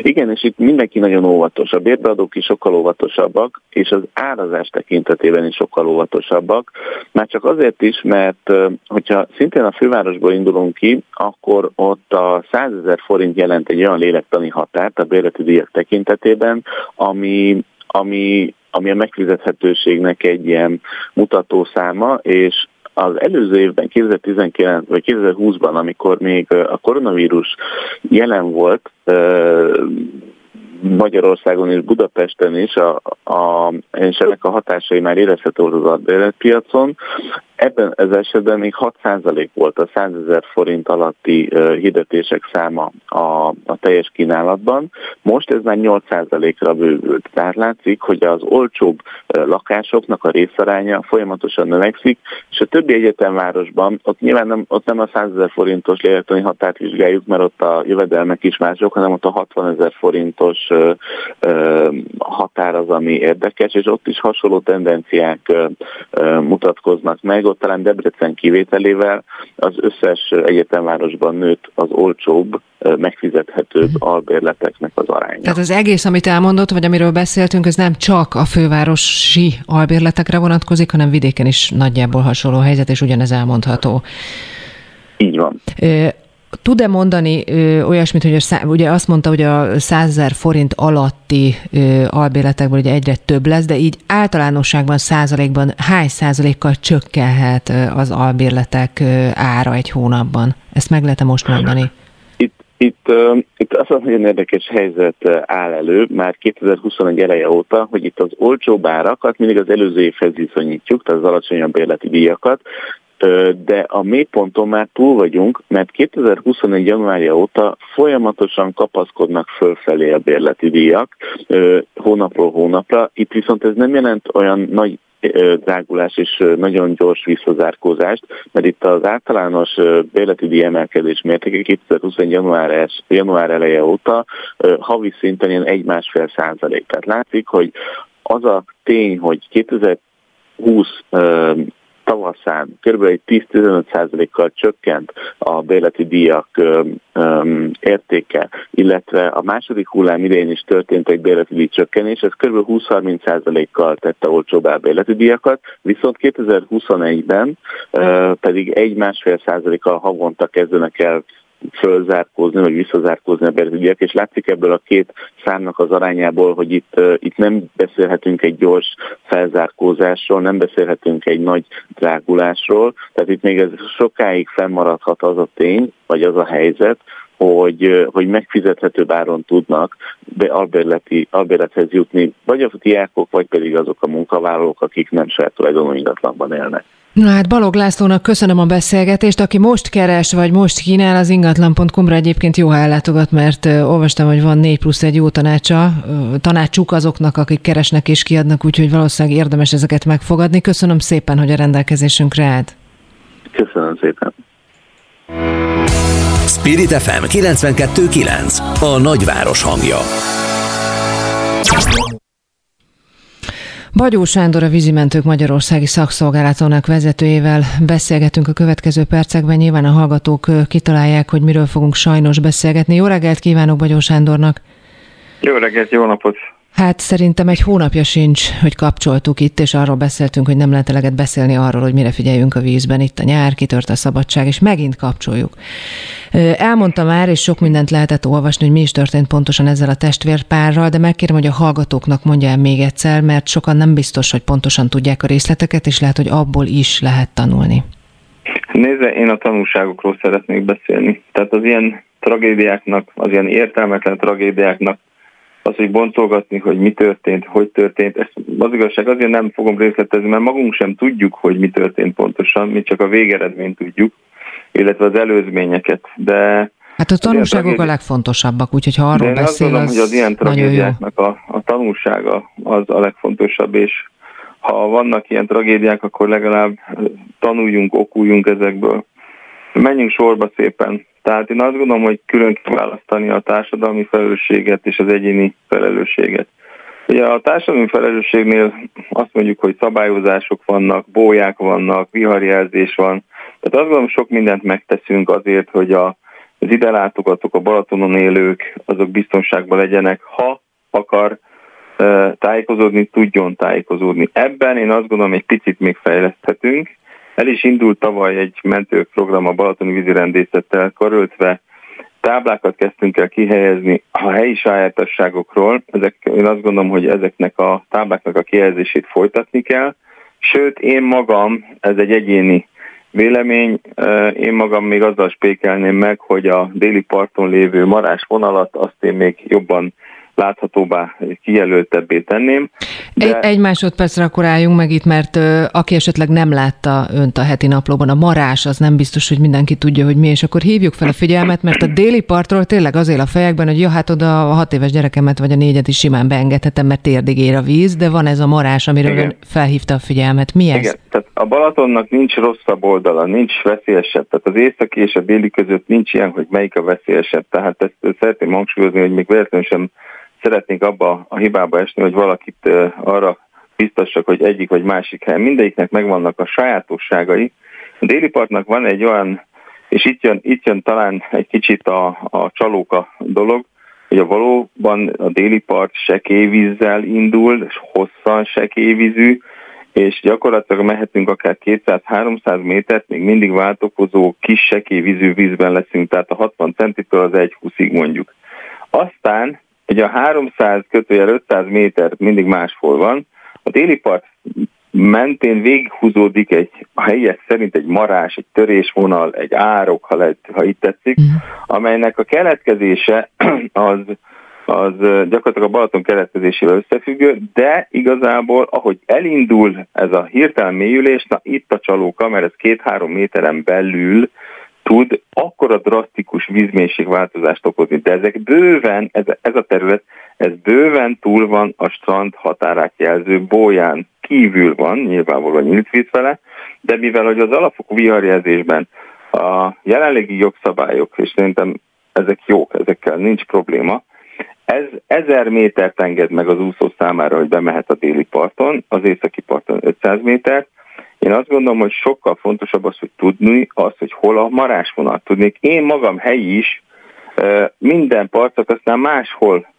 Igen, és itt mindenki nagyon óvatos. A bérbeadók is sokkal óvatosabbak, és az árazás tekintetében is sokkal óvatosabbak. Már csak azért is, mert hogyha szintén a fővárosból indulunk ki, akkor ott a 100 ezer forint jelent egy olyan lélektani határt a bérleti díjak tekintetében, ami, ami ami a megfizethetőségnek egy ilyen mutatószáma, és az előző évben, 2019 vagy 2020-ban, amikor még a koronavírus jelen volt, Magyarországon és Budapesten is, a, a, és ennek a hatásai már érezhető az piacon, Ebben az esetben még 6% volt a 100 ezer forint alatti hirdetések száma a, a teljes kínálatban. Most ez már 8%-ra bővült. Tehát látszik, hogy az olcsóbb lakásoknak a részaránya folyamatosan növekszik, és a többi egyetemvárosban, ott nyilván nem, ott nem a 100 ezer forintos lélektani határt vizsgáljuk, mert ott a jövedelmek is mások, hanem ott a 60 ezer forintos ö, határ az, ami érdekes, és ott is hasonló tendenciák mutatkoznak meg ott talán Debrecen kivételével az összes egyetemvárosban nőtt az olcsóbb, megfizethetőbb mhm. albérleteknek az aránya. Tehát az egész, amit elmondott, vagy amiről beszéltünk, ez nem csak a fővárosi albérletekre vonatkozik, hanem vidéken is nagyjából hasonló helyzet, és ugyanez elmondható. Így van. Tud-e mondani ö, olyasmit, hogy a ugye azt mondta, hogy a 100 ezer forint alatti ö, albérletekből ugye egyre több lesz, de így általánosságban százalékban hány százalékkal csökkenhet az albérletek ö, ára egy hónapban? Ezt meg lehet -e most mondani? Itt, uh, itt az a nagyon érdekes helyzet áll elő, már 2021 eleje óta, hogy itt az olcsó árakat mindig az előző évhez viszonyítjuk, tehát az alacsonyabb életi díjakat, de a mélyponton már túl vagyunk, mert 2021. januárja óta folyamatosan kapaszkodnak fölfelé a bérleti díjak hónapról hónapra. Itt viszont ez nem jelent olyan nagy drágulás és nagyon gyors visszazárkózást, mert itt az általános bérleti díj emelkedés mértéke 2021. január, január eleje óta havi szinten ilyen 1-1,5 százalék. Tehát látszik, hogy az a tény, hogy 2020 tavaszán kb. egy 10-15%-kal csökkent a bérleti díjak értéke, illetve a második hullám idején is történt egy bérleti díj csökkenés, ez kb. 20-30%-kal tette olcsóbbá a bérleti díjakat, viszont 2021-ben pedig egy-másfél százalékkal havonta kezdenek el fölzárkózni, vagy visszazárkózni a berzügyek, és látszik ebből a két számnak az arányából, hogy itt, itt nem beszélhetünk egy gyors felzárkózásról, nem beszélhetünk egy nagy drágulásról, tehát itt még ez sokáig fennmaradhat az a tény, vagy az a helyzet, hogy, hogy megfizethető áron tudnak be albérleti, albérlethez jutni, vagy a diákok, vagy pedig azok a munkavállalók, akik nem saját tulajdonú ingatlanban élnek. Na hát Balog Lászlónak köszönöm a beszélgetést, aki most keres, vagy most kínál, az ingatlan.com-ra egyébként jó, ellátogat, mert olvastam, hogy van 4 plusz egy jó tanácsa, tanácsuk azoknak, akik keresnek és kiadnak, úgyhogy valószínűleg érdemes ezeket megfogadni. Köszönöm szépen, hogy a rendelkezésünkre állt. Köszönöm szépen. Spirit FM 92.9 A nagyváros hangja. Bagyó Sándor a vízimentők Magyarországi Szakszolgálatának vezetőjével beszélgetünk a következő percekben. Nyilván a hallgatók kitalálják, hogy miről fogunk sajnos beszélgetni. Jó reggelt kívánok Bagyó Sándornak! Jó reggelt, jó napot! Hát szerintem egy hónapja sincs, hogy kapcsoltuk itt, és arról beszéltünk, hogy nem lehet eleget beszélni arról, hogy mire figyeljünk a vízben. Itt a nyár, kitört a szabadság, és megint kapcsoljuk. Elmondta már, és sok mindent lehetett olvasni, hogy mi is történt pontosan ezzel a testvérpárral, de megkérem, hogy a hallgatóknak mondja el még egyszer, mert sokan nem biztos, hogy pontosan tudják a részleteket, és lehet, hogy abból is lehet tanulni. Nézze, én a tanulságokról szeretnék beszélni. Tehát az ilyen tragédiáknak, az ilyen értelmetlen tragédiáknak az, hogy bontolgatni, hogy mi történt, hogy történt, ezt az igazság azért nem fogom részletezni, mert magunk sem tudjuk, hogy mi történt pontosan, mi csak a végeredményt tudjuk, illetve az előzményeket, de Hát a tanulságok a legfontosabbak, úgyhogy ha arról én beszél, azt gondolom, az hogy az ilyen tragédiáknak a, a tanulsága az a legfontosabb, és ha vannak ilyen tragédiák, akkor legalább tanuljunk, okuljunk ezekből. Menjünk sorba szépen. Tehát én azt gondolom, hogy külön kell választani a társadalmi felelősséget és az egyéni felelősséget. Ugye a társadalmi felelősségnél azt mondjuk, hogy szabályozások vannak, bóják vannak, viharjelzés van. Tehát azt gondolom, sok mindent megteszünk azért, hogy a, az ide látogatók, a Balatonon élők, azok biztonságban legyenek, ha akar tájékozódni, tudjon tájékozódni. Ebben én azt gondolom, egy picit még fejleszthetünk, el is indult tavaly egy mentőprogram a Balatoni vízirendészettel karöltve, táblákat kezdtünk el kihelyezni a helyi sajátosságokról. Ezek, én azt gondolom, hogy ezeknek a tábláknak a kihelyezését folytatni kell. Sőt, én magam, ez egy egyéni vélemény, én magam még azzal spékelném meg, hogy a déli parton lévő marás vonalat azt én még jobban láthatóbbá, kijelöltebbé tenném. De... Egy, egy másodpercre akkor álljunk meg itt, mert ö, aki esetleg nem látta önt a heti naplóban, a marás, az nem biztos, hogy mindenki tudja, hogy mi, és akkor hívjuk fel a figyelmet, mert a déli partról tényleg az él a fejekben, hogy ja, hát oda a hat éves gyerekemet vagy a négyet is simán beengedhetem, mert térdig ér a víz, de van ez a marás, amiről Igen. ön felhívta a figyelmet. Mi ez? Igen, tehát a Balatonnak nincs rosszabb oldala, nincs veszélyesebb, tehát az északi és a déli között nincs ilyen, hogy melyik a veszélyesebb. Tehát ezt szeretném hangsúlyozni, hogy még véletlenül sem szeretnék abba a hibába esni, hogy valakit arra biztosak, hogy egyik vagy másik helyen. Mindegyiknek megvannak a sajátosságai. A déli partnak van egy olyan, és itt jön, itt jön talán egy kicsit a, a csalóka dolog, hogy a valóban a déli part sekélyvízzel indul, és hosszan sekélyvízű, és gyakorlatilag mehetünk akár 200-300 métert, még mindig váltokozó kis sekélyvízű vízben leszünk, tehát a 60 centitől az 1,20-ig mondjuk. Aztán Ugye a 300 kötőjel 500 méter mindig máshol van. A déli part mentén végighúzódik egy, a helyiek szerint egy marás, egy törésvonal, egy árok, ha, lehet, ha itt tetszik, mm. amelynek a keletkezése az az gyakorlatilag a Balaton keletkezésével összefüggő, de igazából, ahogy elindul ez a hirtelen mélyülés, na itt a csalóka, mert ez két-három méteren belül tud akkora drasztikus vízmélységváltozást okozni. De ezek bőven, ez, ez a terület, ez bőven túl van a strand határát jelző bóján kívül van, nyilvánvalóan nyílt víz fele, de mivel hogy az alapok viharjelzésben a jelenlegi jogszabályok, és szerintem ezek jók, ezekkel nincs probléma, ez ezer métert enged meg az úszó számára, hogy bemehet a déli parton, az északi parton 500 métert, én azt gondolom, hogy sokkal fontosabb az, hogy tudni az, hogy hol a marásvonal. Tudnék, én magam helyi is minden partot aztán máshol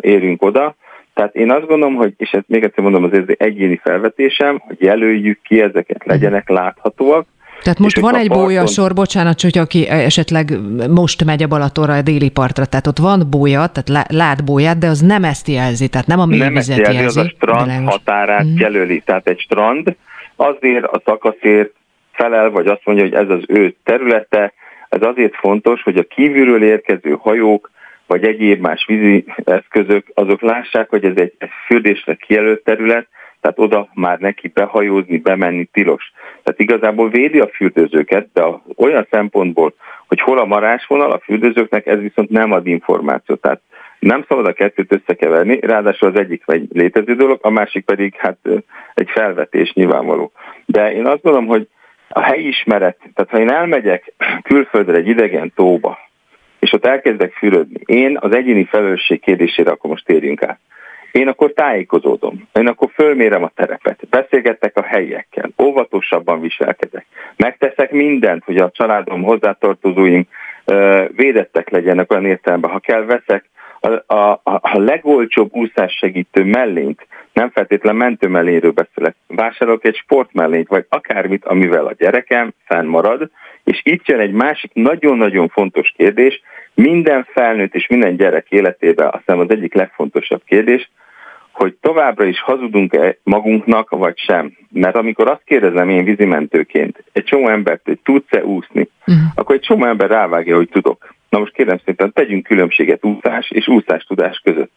érünk oda, tehát én azt gondolom, hogy, és ezt még egyszer mondom, az ez egyéni felvetésem, hogy jelöljük ki ezeket, legyenek láthatóak, tehát most van egy parton... sor, bocsánat, hogy aki esetleg most megy a Balatonra a déli partra, tehát ott van bója, tehát lát bóját, de az nem ezt jelzi, tehát nem a mélyvizet jelzi. Nem ezt jelzi, az a strand határát mm. jelöli. Tehát egy strand azért a szakaszért felel, vagy azt mondja, hogy ez az ő területe, ez azért fontos, hogy a kívülről érkező hajók, vagy egyéb más vízi eszközök, azok lássák, hogy ez egy, egy fürdésre kijelölt terület, tehát oda már neki behajózni, bemenni tilos. Tehát igazából védi a fürdőzőket, de olyan szempontból, hogy hol a marásvonal, a fürdőzőknek ez viszont nem ad információt. Tehát nem szabad a kettőt összekeverni, ráadásul az egyik egy létező dolog, a másik pedig hát egy felvetés nyilvánvaló. De én azt gondolom, hogy a helyi ismeret, tehát ha én elmegyek külföldre egy idegen tóba, és ott elkezdek fürödni, én az egyéni felelősség kérdésére akkor most térjünk át. Én akkor tájékozódom, én akkor fölmérem a terepet, beszélgetek a helyiekkel, óvatosabban viselkedek, megteszek mindent, hogy a családom hozzátartozóim védettek legyenek olyan értelemben, ha kell veszek a, a, a legolcsóbb úszás segítő mellényt, nem feltétlen mentő mellényről beszélek, vásárolok egy sportmellényt, vagy akármit, amivel a gyerekem fennmarad, és itt jön egy másik nagyon-nagyon fontos kérdés, minden felnőtt és minden gyerek életében azt hiszem az egyik legfontosabb kérdés, hogy továbbra is hazudunk-e magunknak, vagy sem. Mert amikor azt kérdezem én vízimentőként egy csomó embert, hogy tudsz-e úszni, uh-huh. akkor egy csomó ember rávágja, hogy tudok. Na most kérem szépen, tegyünk különbséget úszás és úszás tudás között.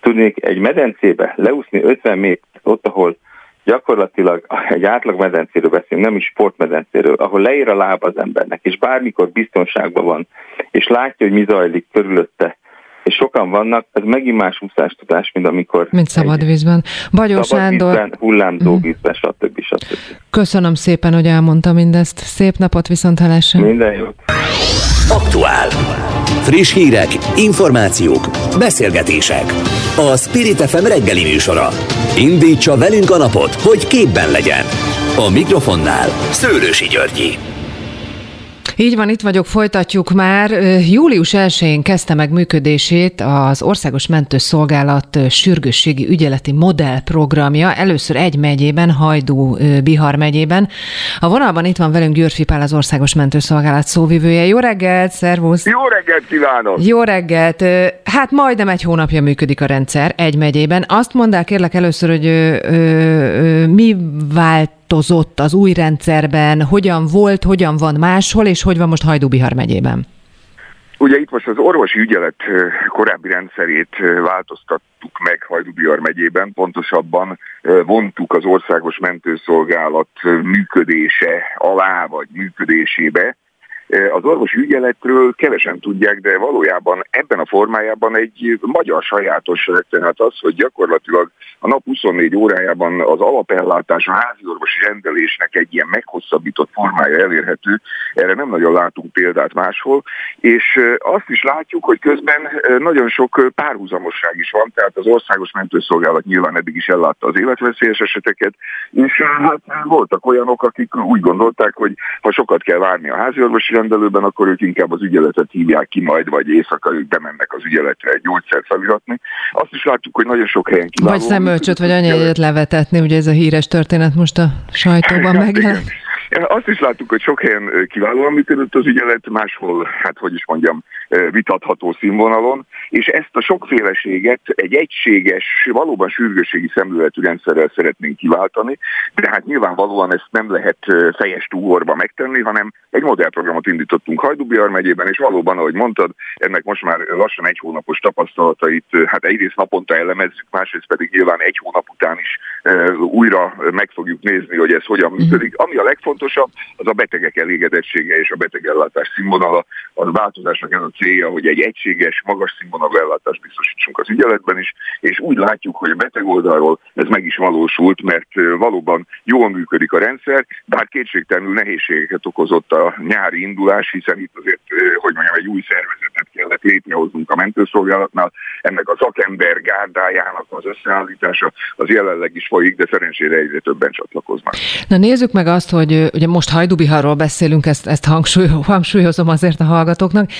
Tudnék egy medencébe leúszni 50 méter, ott, ahol gyakorlatilag egy átlag medencéről beszélünk, nem is sportmedencéről, ahol leír a láb az embernek, és bármikor biztonságban van, és látja, hogy mi zajlik körülötte, és sokan vannak, ez megint más úszástudás, mint amikor... Mint szabad vízben. Bagyó Sándor... Vízben, hullámzó mhm. vízben, stb. stb. Köszönöm szépen, hogy elmondta mindezt. Szép napot, viszont hallásra. Minden jót. Aktuál. Friss hírek, információk, beszélgetések. A Spirit FM reggeli műsora. Indítsa velünk a napot, hogy képben legyen. A mikrofonnál Szőlősi Györgyi. Így van, itt vagyok, folytatjuk már. Július 1-én kezdte meg működését az Országos Mentőszolgálat sürgősségi ügyeleti modellprogramja. Először egy megyében, Hajdú Bihar megyében. A vonalban itt van velünk Györfi Pál, az Országos Mentőszolgálat szóvivője. Jó reggelt, szervusz! Jó reggelt kívánok! Jó reggelt! Hát majdnem egy hónapja működik a rendszer egy megyében. Azt mondták kérlek először, hogy ö, ö, ö, mi vált változott az új rendszerben, hogyan volt, hogyan van máshol, és hogy van most Hajdú-Bihar megyében? Ugye itt most az orvosi ügyelet korábbi rendszerét változtattuk meg Hajdú-Bihar megyében, pontosabban vontuk az országos mentőszolgálat működése alá, vagy működésébe, az orvosi ügyeletről kevesen tudják, de valójában ebben a formájában egy magyar sajátos tehát az, hogy gyakorlatilag a nap 24 órájában az alapellátás a házi orvosi rendelésnek egy ilyen meghosszabbított formája elérhető, erre nem nagyon látunk példát máshol, és azt is látjuk, hogy közben nagyon sok párhuzamosság is van, tehát az országos mentőszolgálat nyilván eddig is ellátta az életveszélyes eseteket, és hát voltak olyanok, akik úgy gondolták, hogy ha sokat kell várni a házi orvosi rendelőben, akkor ők inkább az ügyeletet hívják ki majd, vagy éjszaka ők bemennek az ügyeletre egy gyógyszert feliratni. Azt is látjuk, hogy nagyon sok helyen kiváló. Vagy szemölcsöt, vagy anyanyegyet levetetni, ugye ez a híres történet most a sajtóban megjelent. Azt is láttuk, hogy sok helyen kiválóan működött az ügyelet, máshol, hát hogy is mondjam, vitatható színvonalon, és ezt a sokféleséget egy egységes, valóban sürgőségi szemléletű rendszerrel szeretnénk kiváltani, de hát nyilvánvalóan ezt nem lehet fejes túlorba megtenni, hanem egy modellprogramot indítottunk Hajdubihar megyében, és valóban, ahogy mondtad, ennek most már lassan egy hónapos tapasztalatait, hát egyrészt naponta elemezzük, másrészt pedig nyilván egy hónap után is újra meg fogjuk nézni, hogy ez hogyan működik. Ami a legfontosabb, az a betegek elégedettsége és a betegellátás színvonala. Az változásnak ez a célja, hogy egy egységes, magas színvonalú ellátást biztosítsunk az ügyeletben is, és úgy látjuk, hogy a beteg oldalról ez meg is valósult, mert valóban jól működik a rendszer, bár kétségtelenül nehézségeket okozott a nyári indulás, hiszen itt azért, hogy mondjam, egy új szervezetet kellett létrehoznunk a mentőszolgálatnál. Ennek a szakember gárdájának az összeállítása az jelenleg is folyik, de szerencsére egyre többen csatlakoznak. Na nézzük meg azt, hogy ugye most Hajdubiharról beszélünk, ezt, ezt hangsúly, hangsúlyozom azért a hallgatóknak.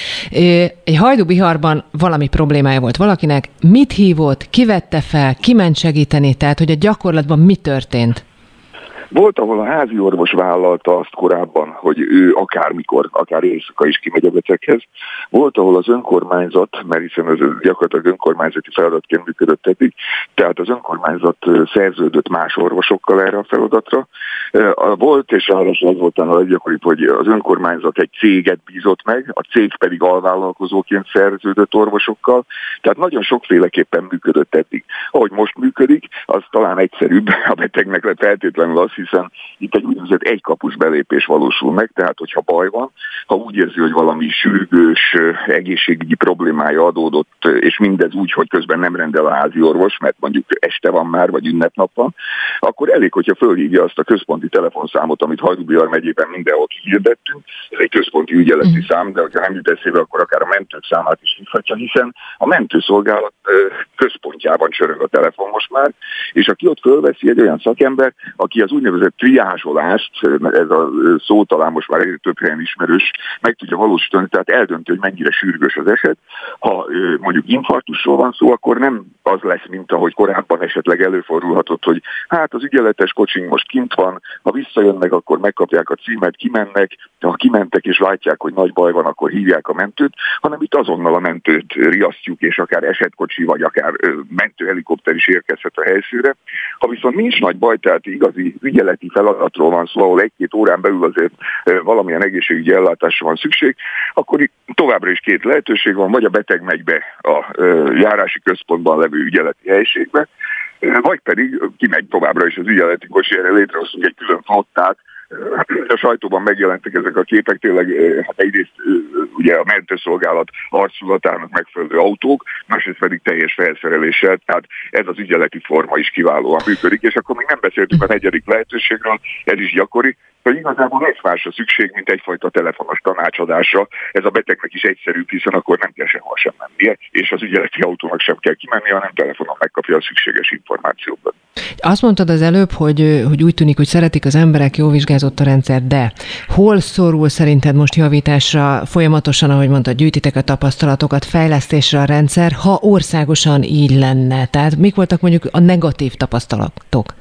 Egy Hajdubiharban valami problémája volt valakinek, mit hívott, kivette fel, ki ment segíteni, tehát hogy a gyakorlatban mi történt? Volt, ahol a házi orvos vállalta azt korábban, hogy ő akármikor, akár éjszaka is kimegy a beteghez. Volt, ahol az önkormányzat, mert hiszen ez gyakorlatilag önkormányzati feladatként működött eddig, tehát az önkormányzat szerződött más orvosokkal erre a feladatra. Volt, és ráadásul az volt a leggyakoribb, hogy az önkormányzat egy céget bízott meg, a cég pedig alvállalkozóként szerződött orvosokkal, tehát nagyon sokféleképpen működött eddig. Ahogy most működik, az talán egyszerűbb a betegnek feltétlenül az, hiszen itt egy úgynevezett egykapus belépés valósul meg, tehát hogyha baj van, ha úgy érzi, hogy valami sürgős egészségügyi problémája adódott, és mindez úgy, hogy közben nem rendel a házi orvos, mert mondjuk este van már, vagy ünnepnap van, akkor elég, hogyha fölhívja azt a központi telefonszámot, amit Hajdubihar megyében mindenhol hirdettünk, ez egy központi ügyeleti mm. szám, de hogyha nem jut eszébe, akkor akár a mentők számát is hívhatja, hiszen a mentőszolgálat központjában csörög a telefon most már, és aki ott fölveszi egy olyan szakember, aki az úgynevezett triázsolást, ez a szó talán most már egyre több helyen ismerős, meg tudja valósítani, tehát eldönti, hogy mennyire sürgős az eset. Ha mondjuk infarktusról van szó, akkor nem az lesz, mint ahogy korábban esetleg előfordulhatott, hogy hát az ügyeletes kocsink most kint van, ha visszajönnek, akkor megkapják a címet, kimennek, ha kimentek és látják, hogy nagy baj van, akkor hívják a mentőt, hanem itt azonnal a mentőt riasztjuk, és akár esetkocsi, vagy akár mentőhelikopter is érkezhet a helyszínre. Ha viszont nincs nagy baj, tehát igazi ügyeleti feladatról van szó, ahol egy-két órán belül azért valamilyen egészségügyi ellátásra van szükség, akkor továbbra is két lehetőség van, vagy a beteg megy be a járási központban levő ügyeleti helyiségbe, vagy pedig kimegy továbbra is az ügyeleti kocsi, erre létrehoztunk egy külön flottát, a sajtóban megjelentek ezek a képek, tényleg hát egyrészt ugye a mentőszolgálat arculatának megfelelő autók, másrészt pedig teljes felszereléssel, tehát ez az ügyeleti forma is kiválóan működik, és akkor még nem beszéltünk a negyedik lehetőségről, ez is gyakori, hogy igazából nincs másra szükség, mint egyfajta telefonos tanácsadásra. Ez a betegnek is egyszerű, hiszen akkor nem kell sehol sem mennie, és az ügyeleti autónak sem kell kimenni, hanem telefonon megkapja a szükséges információkat. Azt mondtad az előbb, hogy, hogy úgy tűnik, hogy szeretik az emberek, jó vizsgázott a rendszer, de hol szorul szerinted most javításra folyamatosan, ahogy mondtad, gyűjtitek a tapasztalatokat, fejlesztésre a rendszer, ha országosan így lenne? Tehát mik voltak mondjuk a negatív tapasztalatok?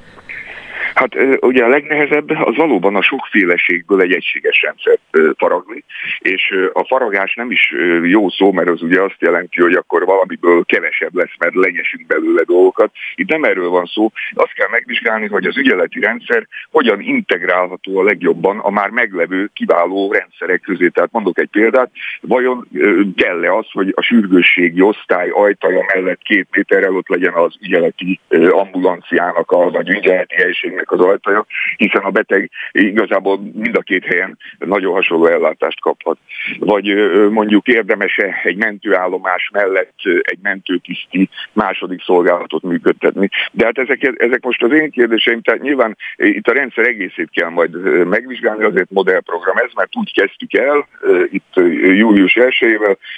Hát ugye a legnehezebb az valóban a sokféleségből egy egységes rendszert faragni, és a faragás nem is jó szó, mert az ugye azt jelenti, hogy akkor valamiből kevesebb lesz, mert legyesünk belőle dolgokat. Itt nem erről van szó, azt kell megvizsgálni, hogy az ügyeleti rendszer hogyan integrálható a legjobban a már meglevő kiváló rendszerek közé. Tehát mondok egy példát, vajon kell-e az, hogy a sürgősségi osztály ajtaja mellett két méterrel ott legyen az ügyeleti ambulanciának, a, vagy ügyeleti helységnek ennek az ajtaja, hiszen a beteg igazából mind a két helyen nagyon hasonló ellátást kaphat. Vagy mondjuk érdemes-e egy mentőállomás mellett egy mentőtiszti második szolgálatot működtetni. De hát ezek, ezek most az én kérdéseim, tehát nyilván itt a rendszer egészét kell majd megvizsgálni, azért modellprogram ez, mert úgy kezdtük el, itt július 1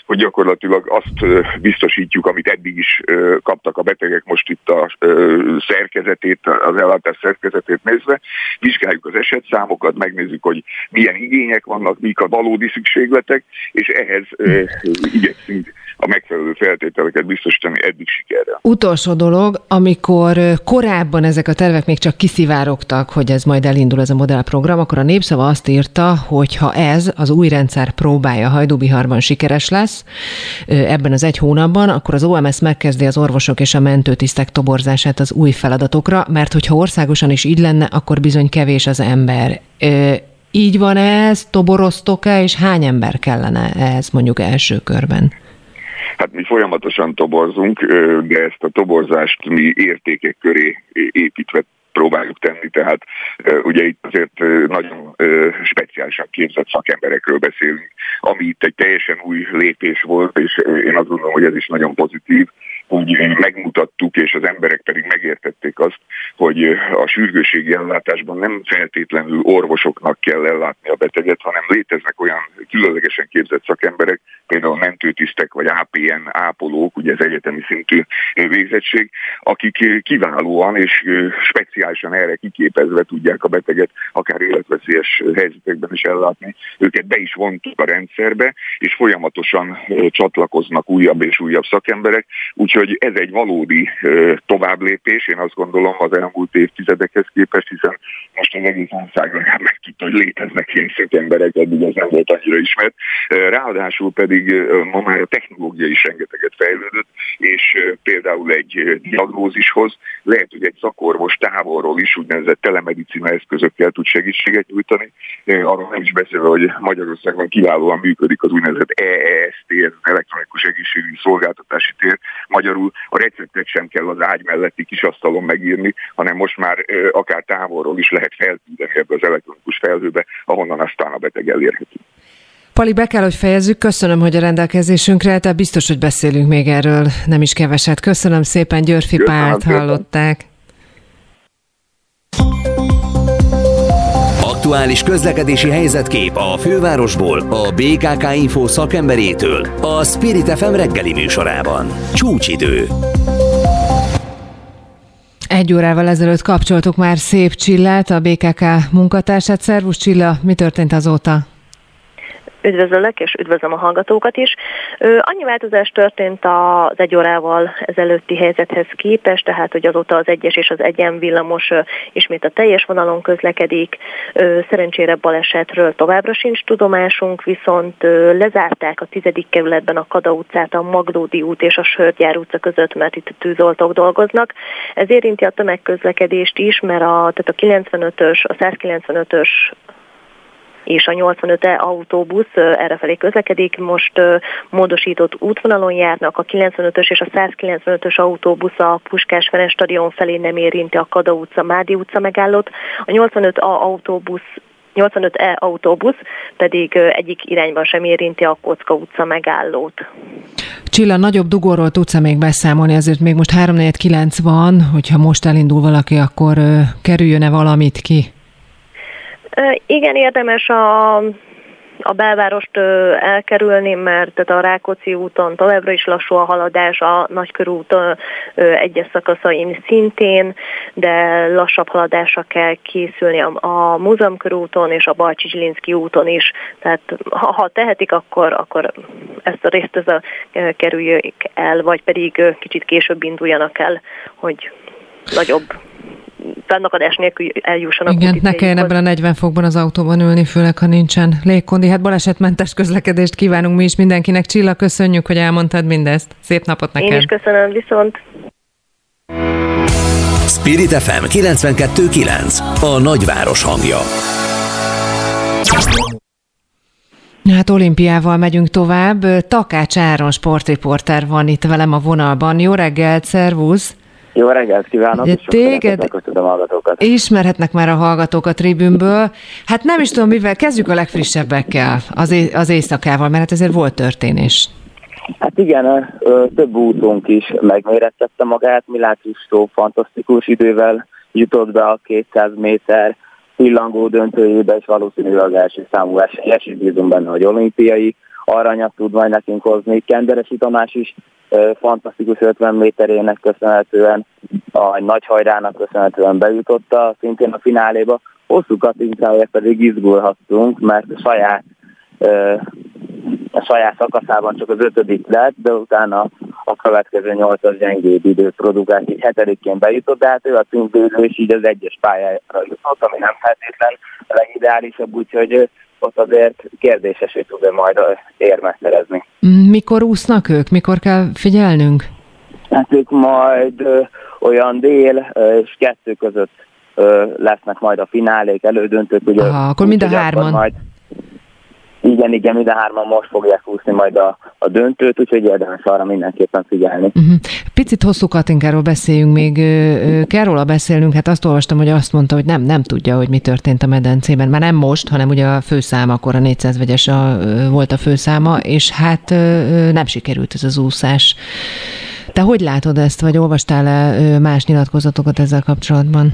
hogy gyakorlatilag azt biztosítjuk, amit eddig is kaptak a betegek most itt a szerkezetét, az ellátás szerkezetét nézve, vizsgáljuk az esetszámokat, megnézzük, hogy milyen igények vannak, mik a valódi szükségletek, és ehhez igyekszünk a megfelelő feltételeket biztosítani eddig sikerrel. Utolsó dolog, amikor korábban ezek a tervek még csak kiszivárogtak, hogy ez majd elindul ez a modellprogram, akkor a Népszava azt írta, hogy ha ez az új rendszer próbája Hajdúbiharban sikeres lesz ebben az egy hónapban, akkor az OMS megkezdi az orvosok és a mentőtisztek toborzását az új feladatokra, mert hogyha országosan is így lenne, akkor bizony kevés az ember. Így van ez, toboroztok-e, és hány ember kellene ez mondjuk első körben? Hát mi folyamatosan toborzunk, de ezt a toborzást mi értékek köré építve próbáljuk tenni, tehát ugye itt azért nagyon speciálisan képzett szakemberekről beszélünk, ami itt egy teljesen új lépés volt, és én azt gondolom, hogy ez is nagyon pozitív, hogy megmutattuk, és az emberek pedig megértették azt, hogy a sürgőségi ellátásban nem feltétlenül orvosoknak kell ellátni a beteget, hanem léteznek olyan különlegesen képzett szakemberek, például mentőtisztek vagy APN ápolók, ugye ez egyetemi szintű végzettség, akik kiválóan és speciálisan erre kiképezve tudják a beteget akár életveszélyes helyzetekben is ellátni. Őket be is vontuk a rendszerbe, és folyamatosan csatlakoznak újabb és újabb szakemberek, úgyhogy ez egy valódi továbblépés, én azt gondolom az elmúlt évtizedekhez képest, hiszen most az egész ország legalább megtudta, hogy léteznek ilyen szakemberek, eddig ez nem volt annyira ismert. Ráadásul pedig ma már a technológia is rengeteget fejlődött, és például egy diagnózishoz lehet, hogy egy szakorvos távolról is úgynevezett telemedicina eszközökkel tud segítséget nyújtani. Arról nem is beszélve, hogy Magyarországon kiválóan működik az úgynevezett EEST, elektronikus egészségügyi szolgáltatási tér. Magyarul a receptet sem kell az ágy melletti kis asztalon megírni, hanem most már akár távolról is lehet felküldeni ebbe az elektronikus felhőbe, ahonnan aztán a beteg elérhető. Pali, be kell, hogy fejezzük. Köszönöm, hogy a rendelkezésünkre, de biztos, hogy beszélünk még erről nem is keveset. Köszönöm szépen, Györfi Pált hallották. Aktuális közlekedési helyzetkép a fővárosból, a BKK Info szakemberétől, a Spirit FM reggeli műsorában. Csúcsidő. Egy órával ezelőtt kapcsoltuk már Szép Csillát, a BKK munkatársát. Szervusz Csilla, mi történt azóta? Üdvözöllek, és üdvözlöm a hallgatókat is. Annyi változás történt az egy órával ezelőtti helyzethez képest, tehát hogy azóta az egyes és az egyen villamos ismét a teljes vonalon közlekedik. Szerencsére balesetről továbbra sincs tudomásunk, viszont lezárták a tizedik kerületben a Kada utcát, a Maglódi út és a Sörgyár utca között, mert itt tűzoltók dolgoznak. Ez érinti a tömegközlekedést is, mert a, tehát a 95-ös, a 195-ös és a 85-e autóbusz errefelé közlekedik. Most módosított útvonalon járnak, a 95-ös és a 195-ös autóbusz a Puskás Ferenc stadion felé nem érinti a Kada utca, Mádi utca megállót. A 85 A autóbusz 85E autóbusz pedig egyik irányban sem érinti a Kocka utca megállót. Csilla, nagyobb dugóról tudsz még beszámolni, azért még most 349 van, hogyha most elindul valaki, akkor kerüljön-e valamit ki? Igen, érdemes a a belvárost elkerülni, mert tehát a Rákóczi úton továbbra is lassú a haladás, a Nagykörút egyes szakaszain szintén, de lassabb haladásra kell készülni a, a Múzeumkörúton és a Balcsi úton is. Tehát ha, ha tehetik, akkor, akkor ezt a részt ez a, kerüljék el, vagy pedig kicsit később induljanak el, hogy nagyobb fennakadás nélkül eljussanak. Igen, ne kelljen ebben a 40 fokban az autóban ülni, főleg ha nincsen légkondi. Hát balesetmentes közlekedést kívánunk mi is mindenkinek. Csilla, köszönjük, hogy elmondtad mindezt. Szép napot neked. Én is köszönöm, viszont. Spirit FM 92.9 A nagyváros hangja. Hát olimpiával megyünk tovább. Takács Áron sportriporter van itt velem a vonalban. Jó reggelt, szervusz! Jó reggelt kívánok, és téged a hallgatókat. Ismerhetnek már a hallgatók a tribünből. Hát nem is tudom, mivel kezdjük a legfrissebbekkel, az, é- az éjszakával, mert hát ezért volt történés. Hát igen, több útunk is megmérettette magát, Milátustó fantasztikus idővel jutott be a 200 méter pillangó döntőjébe, és valószínűleg az első számú esély, és bízom benne, hogy olimpiai. aranyat tud majd nekünk hozni. Kenderesi Tamás is fantasztikus 50 méterének köszönhetően, a nagy hajrának köszönhetően bejutotta szintén a fináléba. Hosszú Katinkáért pedig izgulhattunk, mert a saját a saját szakaszában csak az ötödik lett, de utána a következő nyolcas gyengébb időt produkált, így hetedikén bejutott, de hát ő a címvédő, és így az egyes pályára jutott, ami nem feltétlen legideálisabb, úgyhogy ott azért kérdéses, hogy tud-e majd érmet szerezni. Mikor úsznak ők? Mikor kell figyelnünk? Hát ők majd ö, olyan dél ö, és kettő között ö, lesznek majd a finálék, elődöntők. Ugye, Aha, akkor mind a hárman. Majd, igen, igen, mind a hárman most fogják húzni majd a, a döntőt, úgyhogy érdemes arra mindenképpen figyelni. Uh-huh. Picit hosszú Katinkáról beszéljünk még. Kell róla beszélnünk, hát azt olvastam, hogy azt mondta, hogy nem, nem tudja, hogy mi történt a medencében. Már nem most, hanem ugye a főszám, akkor a 400 vegyes a, volt a főszáma, és hát nem sikerült ez az úszás. Te hogy látod ezt, vagy olvastál-e más nyilatkozatokat ezzel kapcsolatban?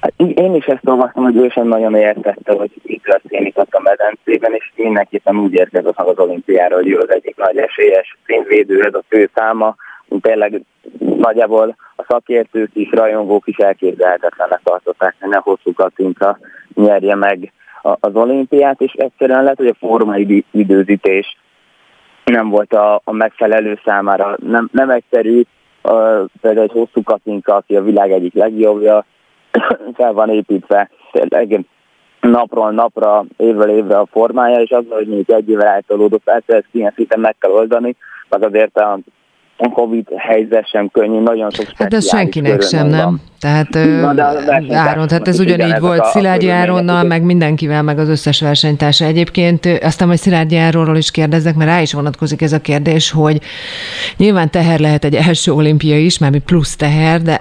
Hát én is ezt olvastam, hogy ő sem nagyon értette, hogy mi történik ott a medencében, és mindenképpen úgy érkezett meg az olimpiára, hogy ő az egyik nagy esélyes szintvédő, ez a fő száma. Tényleg nagyjából a szakértők is, rajongók is elképzelhetetlenek tartották, hogy ne hosszú Katinka nyerje meg az olimpiát, és egyszerűen lehet, hogy a formai időzítés nem volt a, a megfelelő számára. Nem, nem egyszerű, uh, például egy hosszú Katinka, aki a világ egyik legjobbja, fel van építve tényleg napról napra, évről évre a formája, és az, hogy még egy évvel eltolódott, persze ezt ilyen szinten meg kell oldani, meg azért a a Covid helyzet sem könnyű, nagyon sok Hát ez senkinek sem, nem? Van. Tehát Na, Áron, tehát ez ugyanígy volt Szilágyi Áronnal, meg mindenkivel, meg az összes versenytársa. Egyébként aztán majd Szilágyi Áronról is kérdezek, mert rá is vonatkozik ez a kérdés, hogy nyilván teher lehet egy első olimpia is, mert plusz teher, de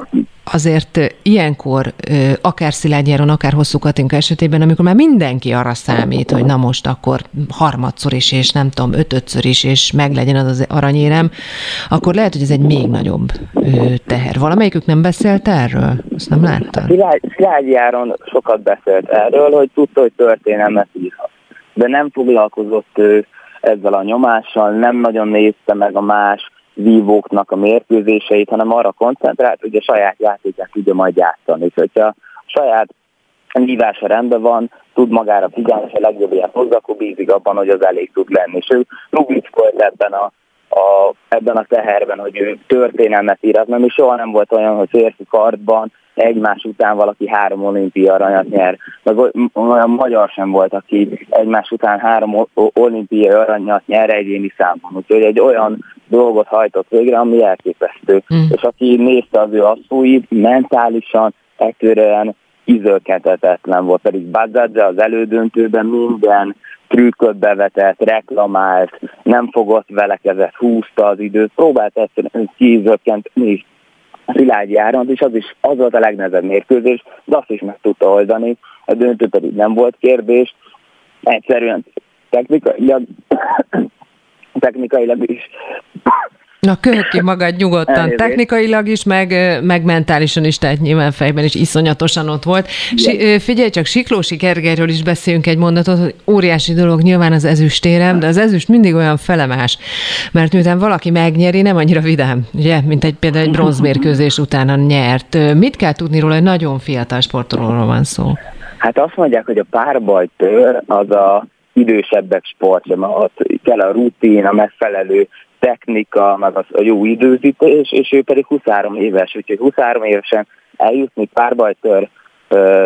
azért ilyenkor, akár Szilágyáron, akár Hosszú Katinka esetében, amikor már mindenki arra számít, hogy na most akkor harmadszor is, és nem tudom, ötödször is, és meglegyen az az aranyérem, akkor lehet, hogy ez egy még nagyobb teher. Valamelyikük nem beszélt erről? Azt nem láttad? Szilágyáron sokat beszélt erről, hogy tudta, hogy történelmet írhat. De nem foglalkozott ő ezzel a nyomással, nem nagyon nézte meg a más vívóknak a mérkőzéseit, hanem arra koncentrált, hogy a saját játékát tudja majd játszani. És hogyha a saját vívása rendben van, tud magára figyelni, és a legjobbját hozza, akkor bízik abban, hogy az elég tud lenni. És ő volt ebben a, a, ebben a teherben, hogy ő történelmet ír, az nem is soha nem volt olyan, hogy férfi kartban egymás után valaki három olimpia aranyat nyer. Meg olyan magyar sem volt, aki egymás után három olimpia aranyat nyer egyéni számon. Úgyhogy egy olyan dolgot hajtott végre, ami elképesztő. Mm. És aki nézte az ő asszóit, mentálisan egyszerűen izölketetetlen volt, pedig Bazadze az elődöntőben minden trükköt bevetett, reklamált, nem fogott vele kezet, húzta az időt, próbált egyszerűen kizökkenteni Szilágyi Áront, és az is az volt a legnehezebb mérkőzés, de azt is meg tudta oldani, a döntő pedig nem volt kérdés, egyszerűen technikailag, technikailag is Na, köhög ki magad nyugodtan. Elnézést. Technikailag is, meg, meg mentálisan is, tehát nyilván fejben is iszonyatosan ott volt. Si, figyelj csak, Siklósi Gergelyről is beszéljünk egy mondatot, hogy óriási dolog nyilván az ezüstérem, de az ezüst mindig olyan felemás, mert miután valaki megnyeri, nem annyira vidám, ugye, mint egy például egy bronzmérkőzés utána nyert. Mit kell tudni róla, hogy nagyon fiatal sportolóról van szó? Hát azt mondják, hogy a párbajtör az a idősebbek sportja, ott kell a rutin, a megfelelő technika, meg az a jó időzítés, és ő pedig 23 éves, úgyhogy 23 évesen eljutni párbajtör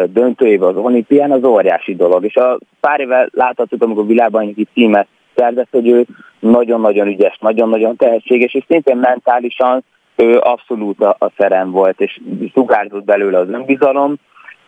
döntőjébe az olimpián az óriási dolog. És a pár éve láthatjuk, amikor világbajnoki címet szerzett, hogy ő nagyon-nagyon ügyes, nagyon-nagyon tehetséges, és szintén mentálisan ő abszolút a, a szerem volt, és sugárzott belőle az önbizalom.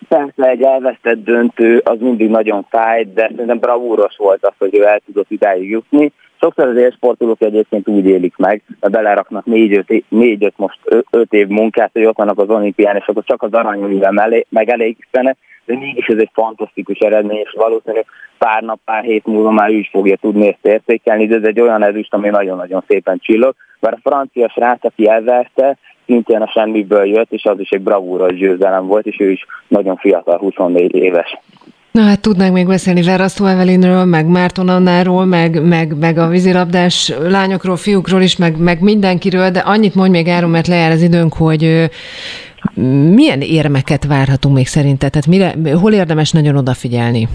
Persze egy elvesztett döntő az mindig nagyon fáj, de szerintem bravúros volt az, hogy ő el tudott idáig jutni, Sokszor az élsportolók egyébként úgy élik meg, hogy beleraknak négy-öt, négy-öt most öt év munkát, hogy ott vannak az olimpián, és akkor csak az aranyolivel megelégszenek, de mégis ez egy fantasztikus eredmény, és valószínűleg pár nap, pár hét múlva már ő is fogja tudni ezt értékelni, de ez egy olyan ezüst, ami nagyon-nagyon szépen csillog. Mert a francia srác, aki elverte, szintén a semmiből jött, és az is egy bravúros győzelem volt, és ő is nagyon fiatal, 24 éves. Na hát tudnánk még beszélni Verasztó Evelinről, meg Márton Annáról, meg, meg, meg a vízilabdás lányokról, fiúkról is, meg, meg mindenkiről, de annyit mondj még Áron, mert lejár az időnk, hogy milyen érmeket várhatunk még szerinted? Tehát mire, hol érdemes nagyon odafigyelni?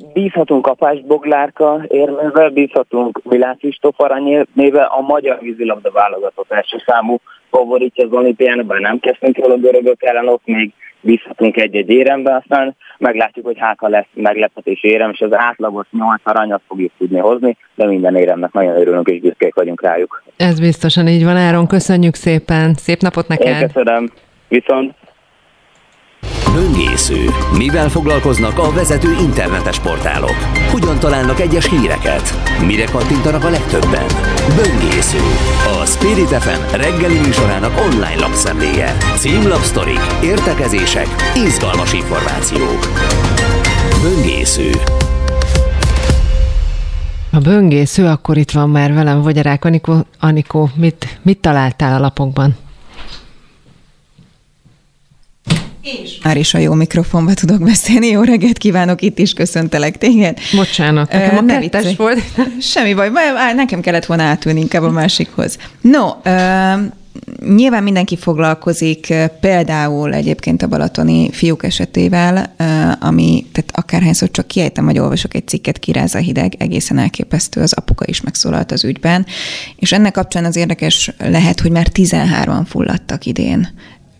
Hát bízhatunk Kapás Boglárka érmével, bízhatunk Milán Kristóf aranyérmével, a magyar vízilabda válogatott első számú favoritja az olimpián, bár nem kezdtünk jól a görögök ellen, ott még bízhatunk egy-egy érembe, aztán meglátjuk, hogy háka lesz meglepetés érem, és az átlagos 8 aranyat fogjuk tudni hozni, de minden éremnek nagyon örülünk és büszkék vagyunk rájuk. Ez biztosan így van, Áron, köszönjük szépen, szép napot neked! Én köszönöm, viszont! Böngésző. Mivel foglalkoznak a vezető internetes portálok? Hogyan találnak egyes híreket? Mire kattintanak a legtöbben? Böngésző. A Spirit FM reggeli műsorának online lapszemléje. Címlapsztorik, értekezések, izgalmas információk. Böngésző. A böngésző, akkor itt van már velem Vagyarák Anikó. Anikó, mit, mit találtál a lapokban? És már is a jó mikrofonba tudok beszélni. Jó reggelt kívánok, itt is köszöntelek téged. Bocsánat, nekem a kettes volt. Semmi baj, nekem kellett volna átülni inkább a másikhoz. No, uh, Nyilván mindenki foglalkozik például egyébként a balatoni fiúk esetével, ami, tehát akárhányszor csak kiejtem, vagy olvasok egy cikket, kiráz a hideg, egészen elképesztő, az apuka is megszólalt az ügyben, és ennek kapcsán az érdekes lehet, hogy már 13-an fulladtak idén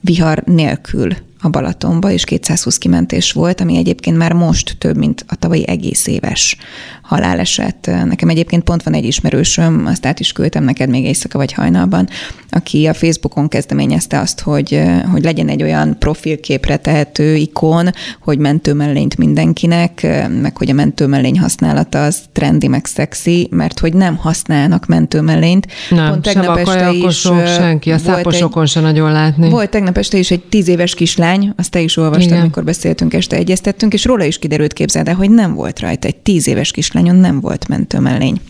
vihar nélkül a Balatonba, és 220 kimentés volt, ami egyébként már most több, mint a tavalyi egész éves haláleset. Nekem egyébként pont van egy ismerősöm, azt át is küldtem neked még éjszaka vagy hajnalban, aki a Facebookon kezdeményezte azt, hogy, hogy legyen egy olyan profilképre tehető ikon, hogy mentőmellényt mindenkinek, meg hogy a mentőmellény használata az trendi, meg szexi, mert hogy nem használnak mentőmellényt. Nem, Pont tegnap sem este is, senki, a száposokon se nagyon látni. Volt tegnap este is egy tíz éves kislány, azt te is olvastad, Igen. amikor beszéltünk este, egyeztettünk, és róla is kiderült, képzeld el, hogy nem volt rajta egy tíz éves kislányon, nem volt mentőmellény.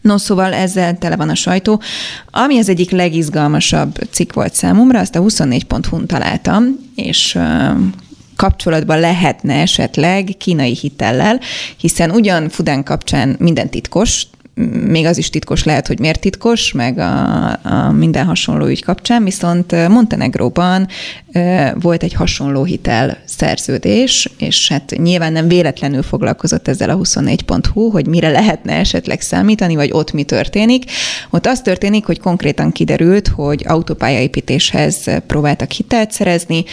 No, szóval ezzel tele van a sajtó. Ami az egyik legizgalmasabb cikk volt számomra, azt a 24.hu-n találtam, és kapcsolatban lehetne esetleg kínai hitellel, hiszen ugyan Fudán kapcsán minden titkos, még az is titkos lehet, hogy miért titkos, meg a, a minden hasonló ügy kapcsán, viszont Montenegróban volt egy hasonló hitel szerződés, és hát nyilván nem véletlenül foglalkozott ezzel a 24.hu, hogy mire lehetne esetleg számítani, vagy ott mi történik. Ott az történik, hogy konkrétan kiderült, hogy autópályaépítéshez próbáltak hitelt szerezni,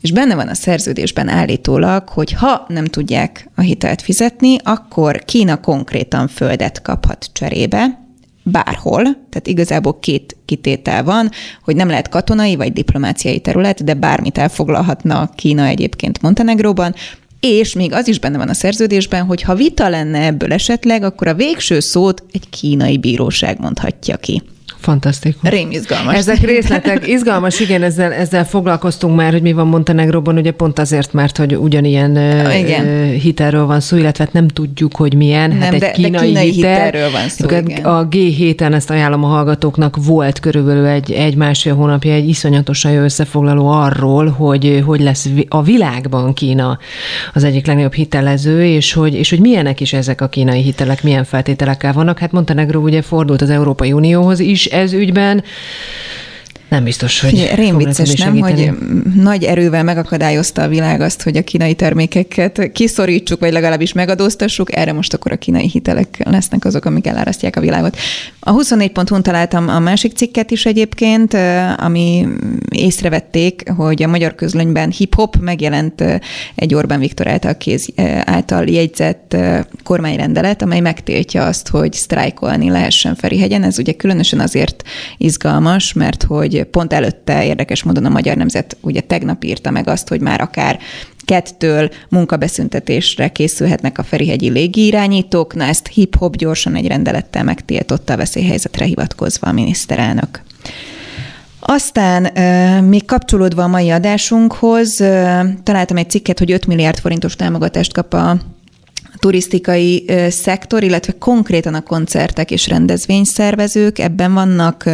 és benne van a szerződésben állítólag, hogy ha nem tudják a hitelt fizetni, akkor Kína konkrétan földet kaphat cserébe, bárhol, tehát igazából két kitétel van, hogy nem lehet katonai vagy diplomáciai terület, de bármit elfoglalhatna Kína egyébként Montenegróban, és még az is benne van a szerződésben, hogy ha vita lenne ebből esetleg, akkor a végső szót egy kínai bíróság mondhatja ki. Fantasztikus. Rém izgalmas. Ezek részletek, izgalmas, igen, ezzel, ezzel foglalkoztunk már, hogy mi van Montenegróban, ugye pont azért, mert hogy ugyanilyen igen. hitelről van szó, illetve hát nem tudjuk, hogy milyen. Nem, hát egy de, kínai, de kínai hitel, hitelről van szó, igen. A G7-en ezt ajánlom a hallgatóknak, volt körülbelül egy, egy másfél hónapja egy iszonyatosan jó összefoglaló arról, hogy hogy lesz a világban Kína az egyik legnagyobb hitelező, és hogy, és hogy milyenek is ezek a kínai hitelek, milyen feltételekkel vannak. Hát Montenegró ugye fordult az Európai Unióhoz is, ez ügyben. Nem biztos, hogy Rém vicces, nem, hogy nagy erővel megakadályozta a világ azt, hogy a kínai termékeket kiszorítsuk, vagy legalábbis megadóztassuk, erre most akkor a kínai hitelek lesznek azok, amik elárasztják a világot. A 24.hu-n találtam a másik cikket is egyébként, ami észrevették, hogy a magyar közlönyben hip-hop megjelent egy Orbán Viktor által, kéz, által jegyzett kormányrendelet, amely megtiltja azt, hogy sztrájkolni lehessen Ferihegyen. Ez ugye különösen azért izgalmas, mert hogy pont előtte érdekes módon a Magyar Nemzet ugye tegnap írta meg azt, hogy már akár kettől munkabeszüntetésre készülhetnek a Ferihegyi légirányítók, na ezt hip-hop gyorsan egy rendelettel megtiltotta a veszélyhelyzetre hivatkozva a miniszterelnök. Aztán még kapcsolódva a mai adásunkhoz, találtam egy cikket, hogy 5 milliárd forintos támogatást kap a turisztikai szektor, illetve konkrétan a koncertek és rendezvényszervezők, ebben vannak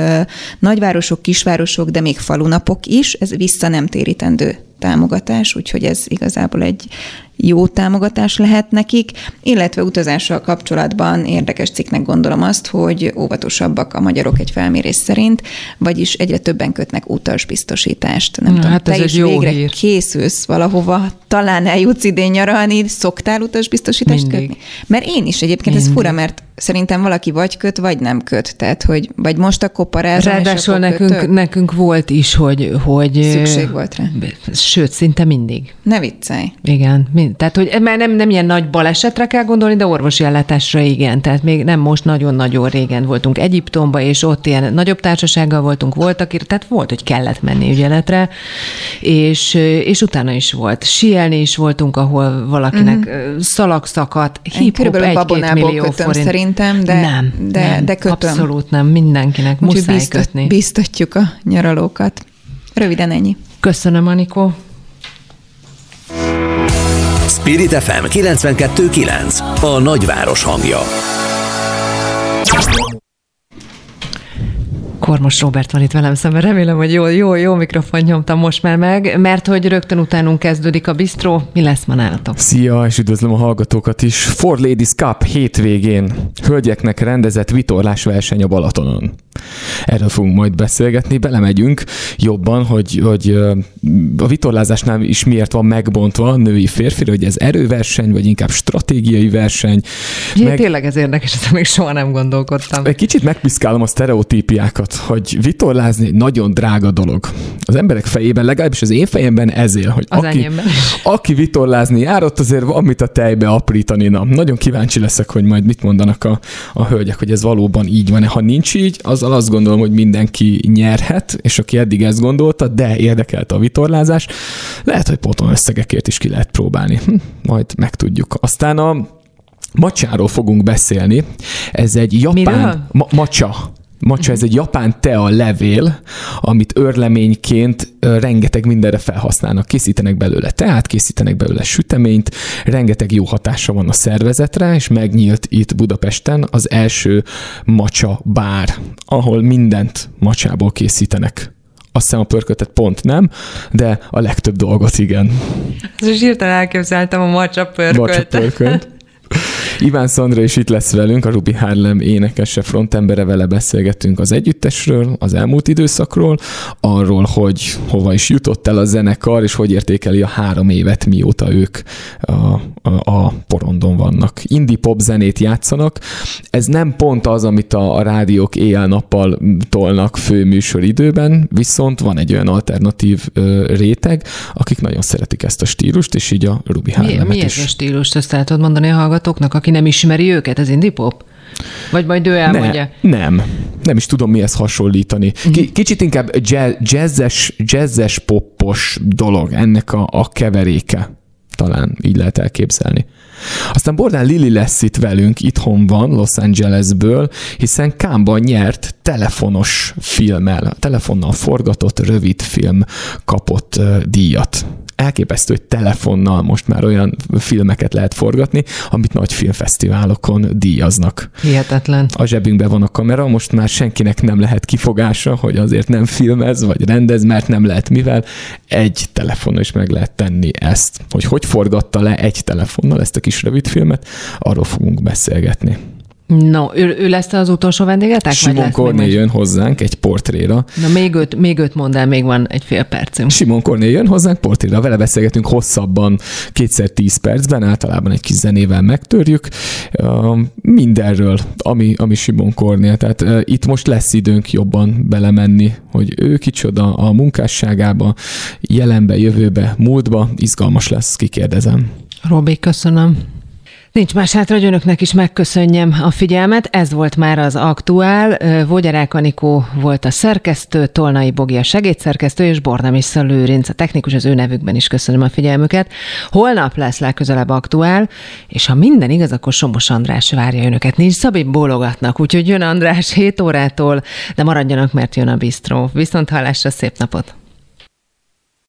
nagyvárosok, kisvárosok, de még falunapok is, ez vissza nem térítendő támogatás, úgyhogy ez igazából egy jó támogatás lehet nekik, illetve utazással kapcsolatban érdekes cikknek gondolom azt, hogy óvatosabbak a magyarok egy felmérés szerint, vagyis egyre többen kötnek utasbiztosítást. Nem Na, tudom, hát ez te egy is jó végre hír. készülsz valahova, talán eljutsz idén nyaralni, szoktál utasbiztosítást Mindig. kötni? Mert én is egyébként, ez Mindig. fura, mert szerintem valaki vagy köt, vagy nem köt. Tehát, hogy vagy most akkor parázom, és Ráadásul akkor nekünk, kötök? nekünk volt is, hogy, hogy... Szükség volt rá. Sőt, szinte mindig. Ne viccelj. Igen, mind, tehát hogy már nem, nem ilyen nagy balesetre kell gondolni, de orvosi ellátásra igen. Tehát még nem most nagyon-nagyon régen voltunk Egyiptomba, és ott ilyen nagyobb társasággal voltunk, voltak, tehát volt, hogy kellett menni ügyeletre, és, és utána is volt. Sielni is voltunk, ahol valakinek mm. szalag szakadt, Én hip-hop egy-két millió forint. szerintem, de, nem, de, nem, de kötöm. Abszolút nem, mindenkinek Úgyhogy muszáj biztat, kötni. biztatjuk a nyaralókat. Röviden ennyi. Köszönöm, Anikó. Spirit FM 92.9 a nagyváros hangja. Kormos Robert van itt velem szemben. Remélem, hogy jó, jó, jó mikrofon nyomtam most már meg, mert hogy rögtön utánunk kezdődik a bistró. Mi lesz ma nálatok? Szia, és üdvözlöm a hallgatókat is. Ford Ladies Cup hétvégén hölgyeknek rendezett vitorlás verseny a Balatonon. Erről fogunk majd beszélgetni, belemegyünk jobban, hogy, hogy a vitorlázásnál is miért van megbontva női férfi, hogy ez erőverseny, vagy inkább stratégiai verseny. Meg... Meg... Tényleg ez érdekes, ezen még soha nem gondolkodtam. Egy kicsit megpiszkálom a sztereotípiákat, hogy vitorlázni nagyon drága dolog. Az emberek fejében, legalábbis az én fejemben ezért, hogy az aki, aki vitorlázni jár, ott azért van mit a tejbe aprítani. Na, nagyon kíváncsi leszek, hogy majd mit mondanak a, a hölgyek, hogy ez valóban így van. Ha nincs így, azzal azt gondolom, hogy mindenki nyerhet, és aki eddig ezt gondolta, de érdekelte a vitorlázás, lehet, hogy poton összegekért is ki lehet próbálni. Hm, majd megtudjuk. Aztán a macsáról fogunk beszélni. Ez egy japán... Ma- macsa. Macsa, ez egy japán tea levél, amit örleményként rengeteg mindenre felhasználnak. Készítenek belőle teát, készítenek belőle süteményt, rengeteg jó hatása van a szervezetre, és megnyílt itt Budapesten az első macsa bár, ahol mindent macsából készítenek. Azt hiszem a pörkötet pont nem, de a legtöbb dolgot igen. Ez is hirtelen elképzeltem a macsa pörkölt. Macsa pörkölt. Iván Szandra is itt lesz velünk, a Ruby Harlem énekese, frontembere, vele beszélgettünk az együttesről, az elmúlt időszakról, arról, hogy hova is jutott el a zenekar, és hogy értékeli a három évet, mióta ők a, a, a porondon vannak. Indie pop zenét játszanak. Ez nem pont az, amit a, a rádiók éjjel-nappal tolnak fő műsoridőben, viszont van egy olyan alternatív ö, réteg, akik nagyon szeretik ezt a stílust, és így a Ruby Harlemet mi, mi is. ez a stílust? Ezt el tudod mondani a hallgatóknak, aki nem ismeri őket, az indie pop? Vagy majd ő elmondja? Ne, nem. Nem is tudom mihez hasonlítani. K- kicsit inkább jazzes, jazzes poppos dolog ennek a, a keveréke. Talán így lehet elképzelni. Aztán Bordán Lili lesz itt velünk, itthon van, Los Angelesből, hiszen Kámban nyert telefonos filmmel, telefonnal forgatott rövid film kapott díjat elképesztő, hogy telefonnal most már olyan filmeket lehet forgatni, amit nagy filmfesztiválokon díjaznak. Hihetetlen. A zsebünkben van a kamera, most már senkinek nem lehet kifogása, hogy azért nem filmez, vagy rendez, mert nem lehet mivel. Egy telefonon is meg lehet tenni ezt. Hogy hogy forgatta le egy telefonnal ezt a kis rövid filmet, arról fogunk beszélgetni. No, ő, ő lesz az utolsó vendégetek? Simon Korné jön hozzánk egy portréra. Na még öt, még öt mondd el, még van egy fél percünk. Simon Korné jön hozzánk portréra, vele beszélgetünk hosszabban, kétszer tíz percben, általában egy kis zenével megtörjük. Mindenről, ami, ami Simon Kornél. Tehát itt most lesz időnk jobban belemenni, hogy ő kicsoda a munkásságába, jelenbe, jövőbe, múltba. Izgalmas lesz, kikérdezem. Robi, köszönöm. Nincs más hátra, hogy önöknek is megköszönjem a figyelmet. Ez volt már az aktuál. Vogyarák Anikó volt a szerkesztő, Tolnai Bogi a segédszerkesztő, és Bornamis Lőrinc a technikus, az ő nevükben is köszönöm a figyelmüket. Holnap lesz legközelebb aktuál, és ha minden igaz, akkor Somos András várja önöket. Nincs Szabi bólogatnak, úgyhogy jön András 7 órától, de maradjanak, mert jön a bistró. Viszont hallásra, szép napot!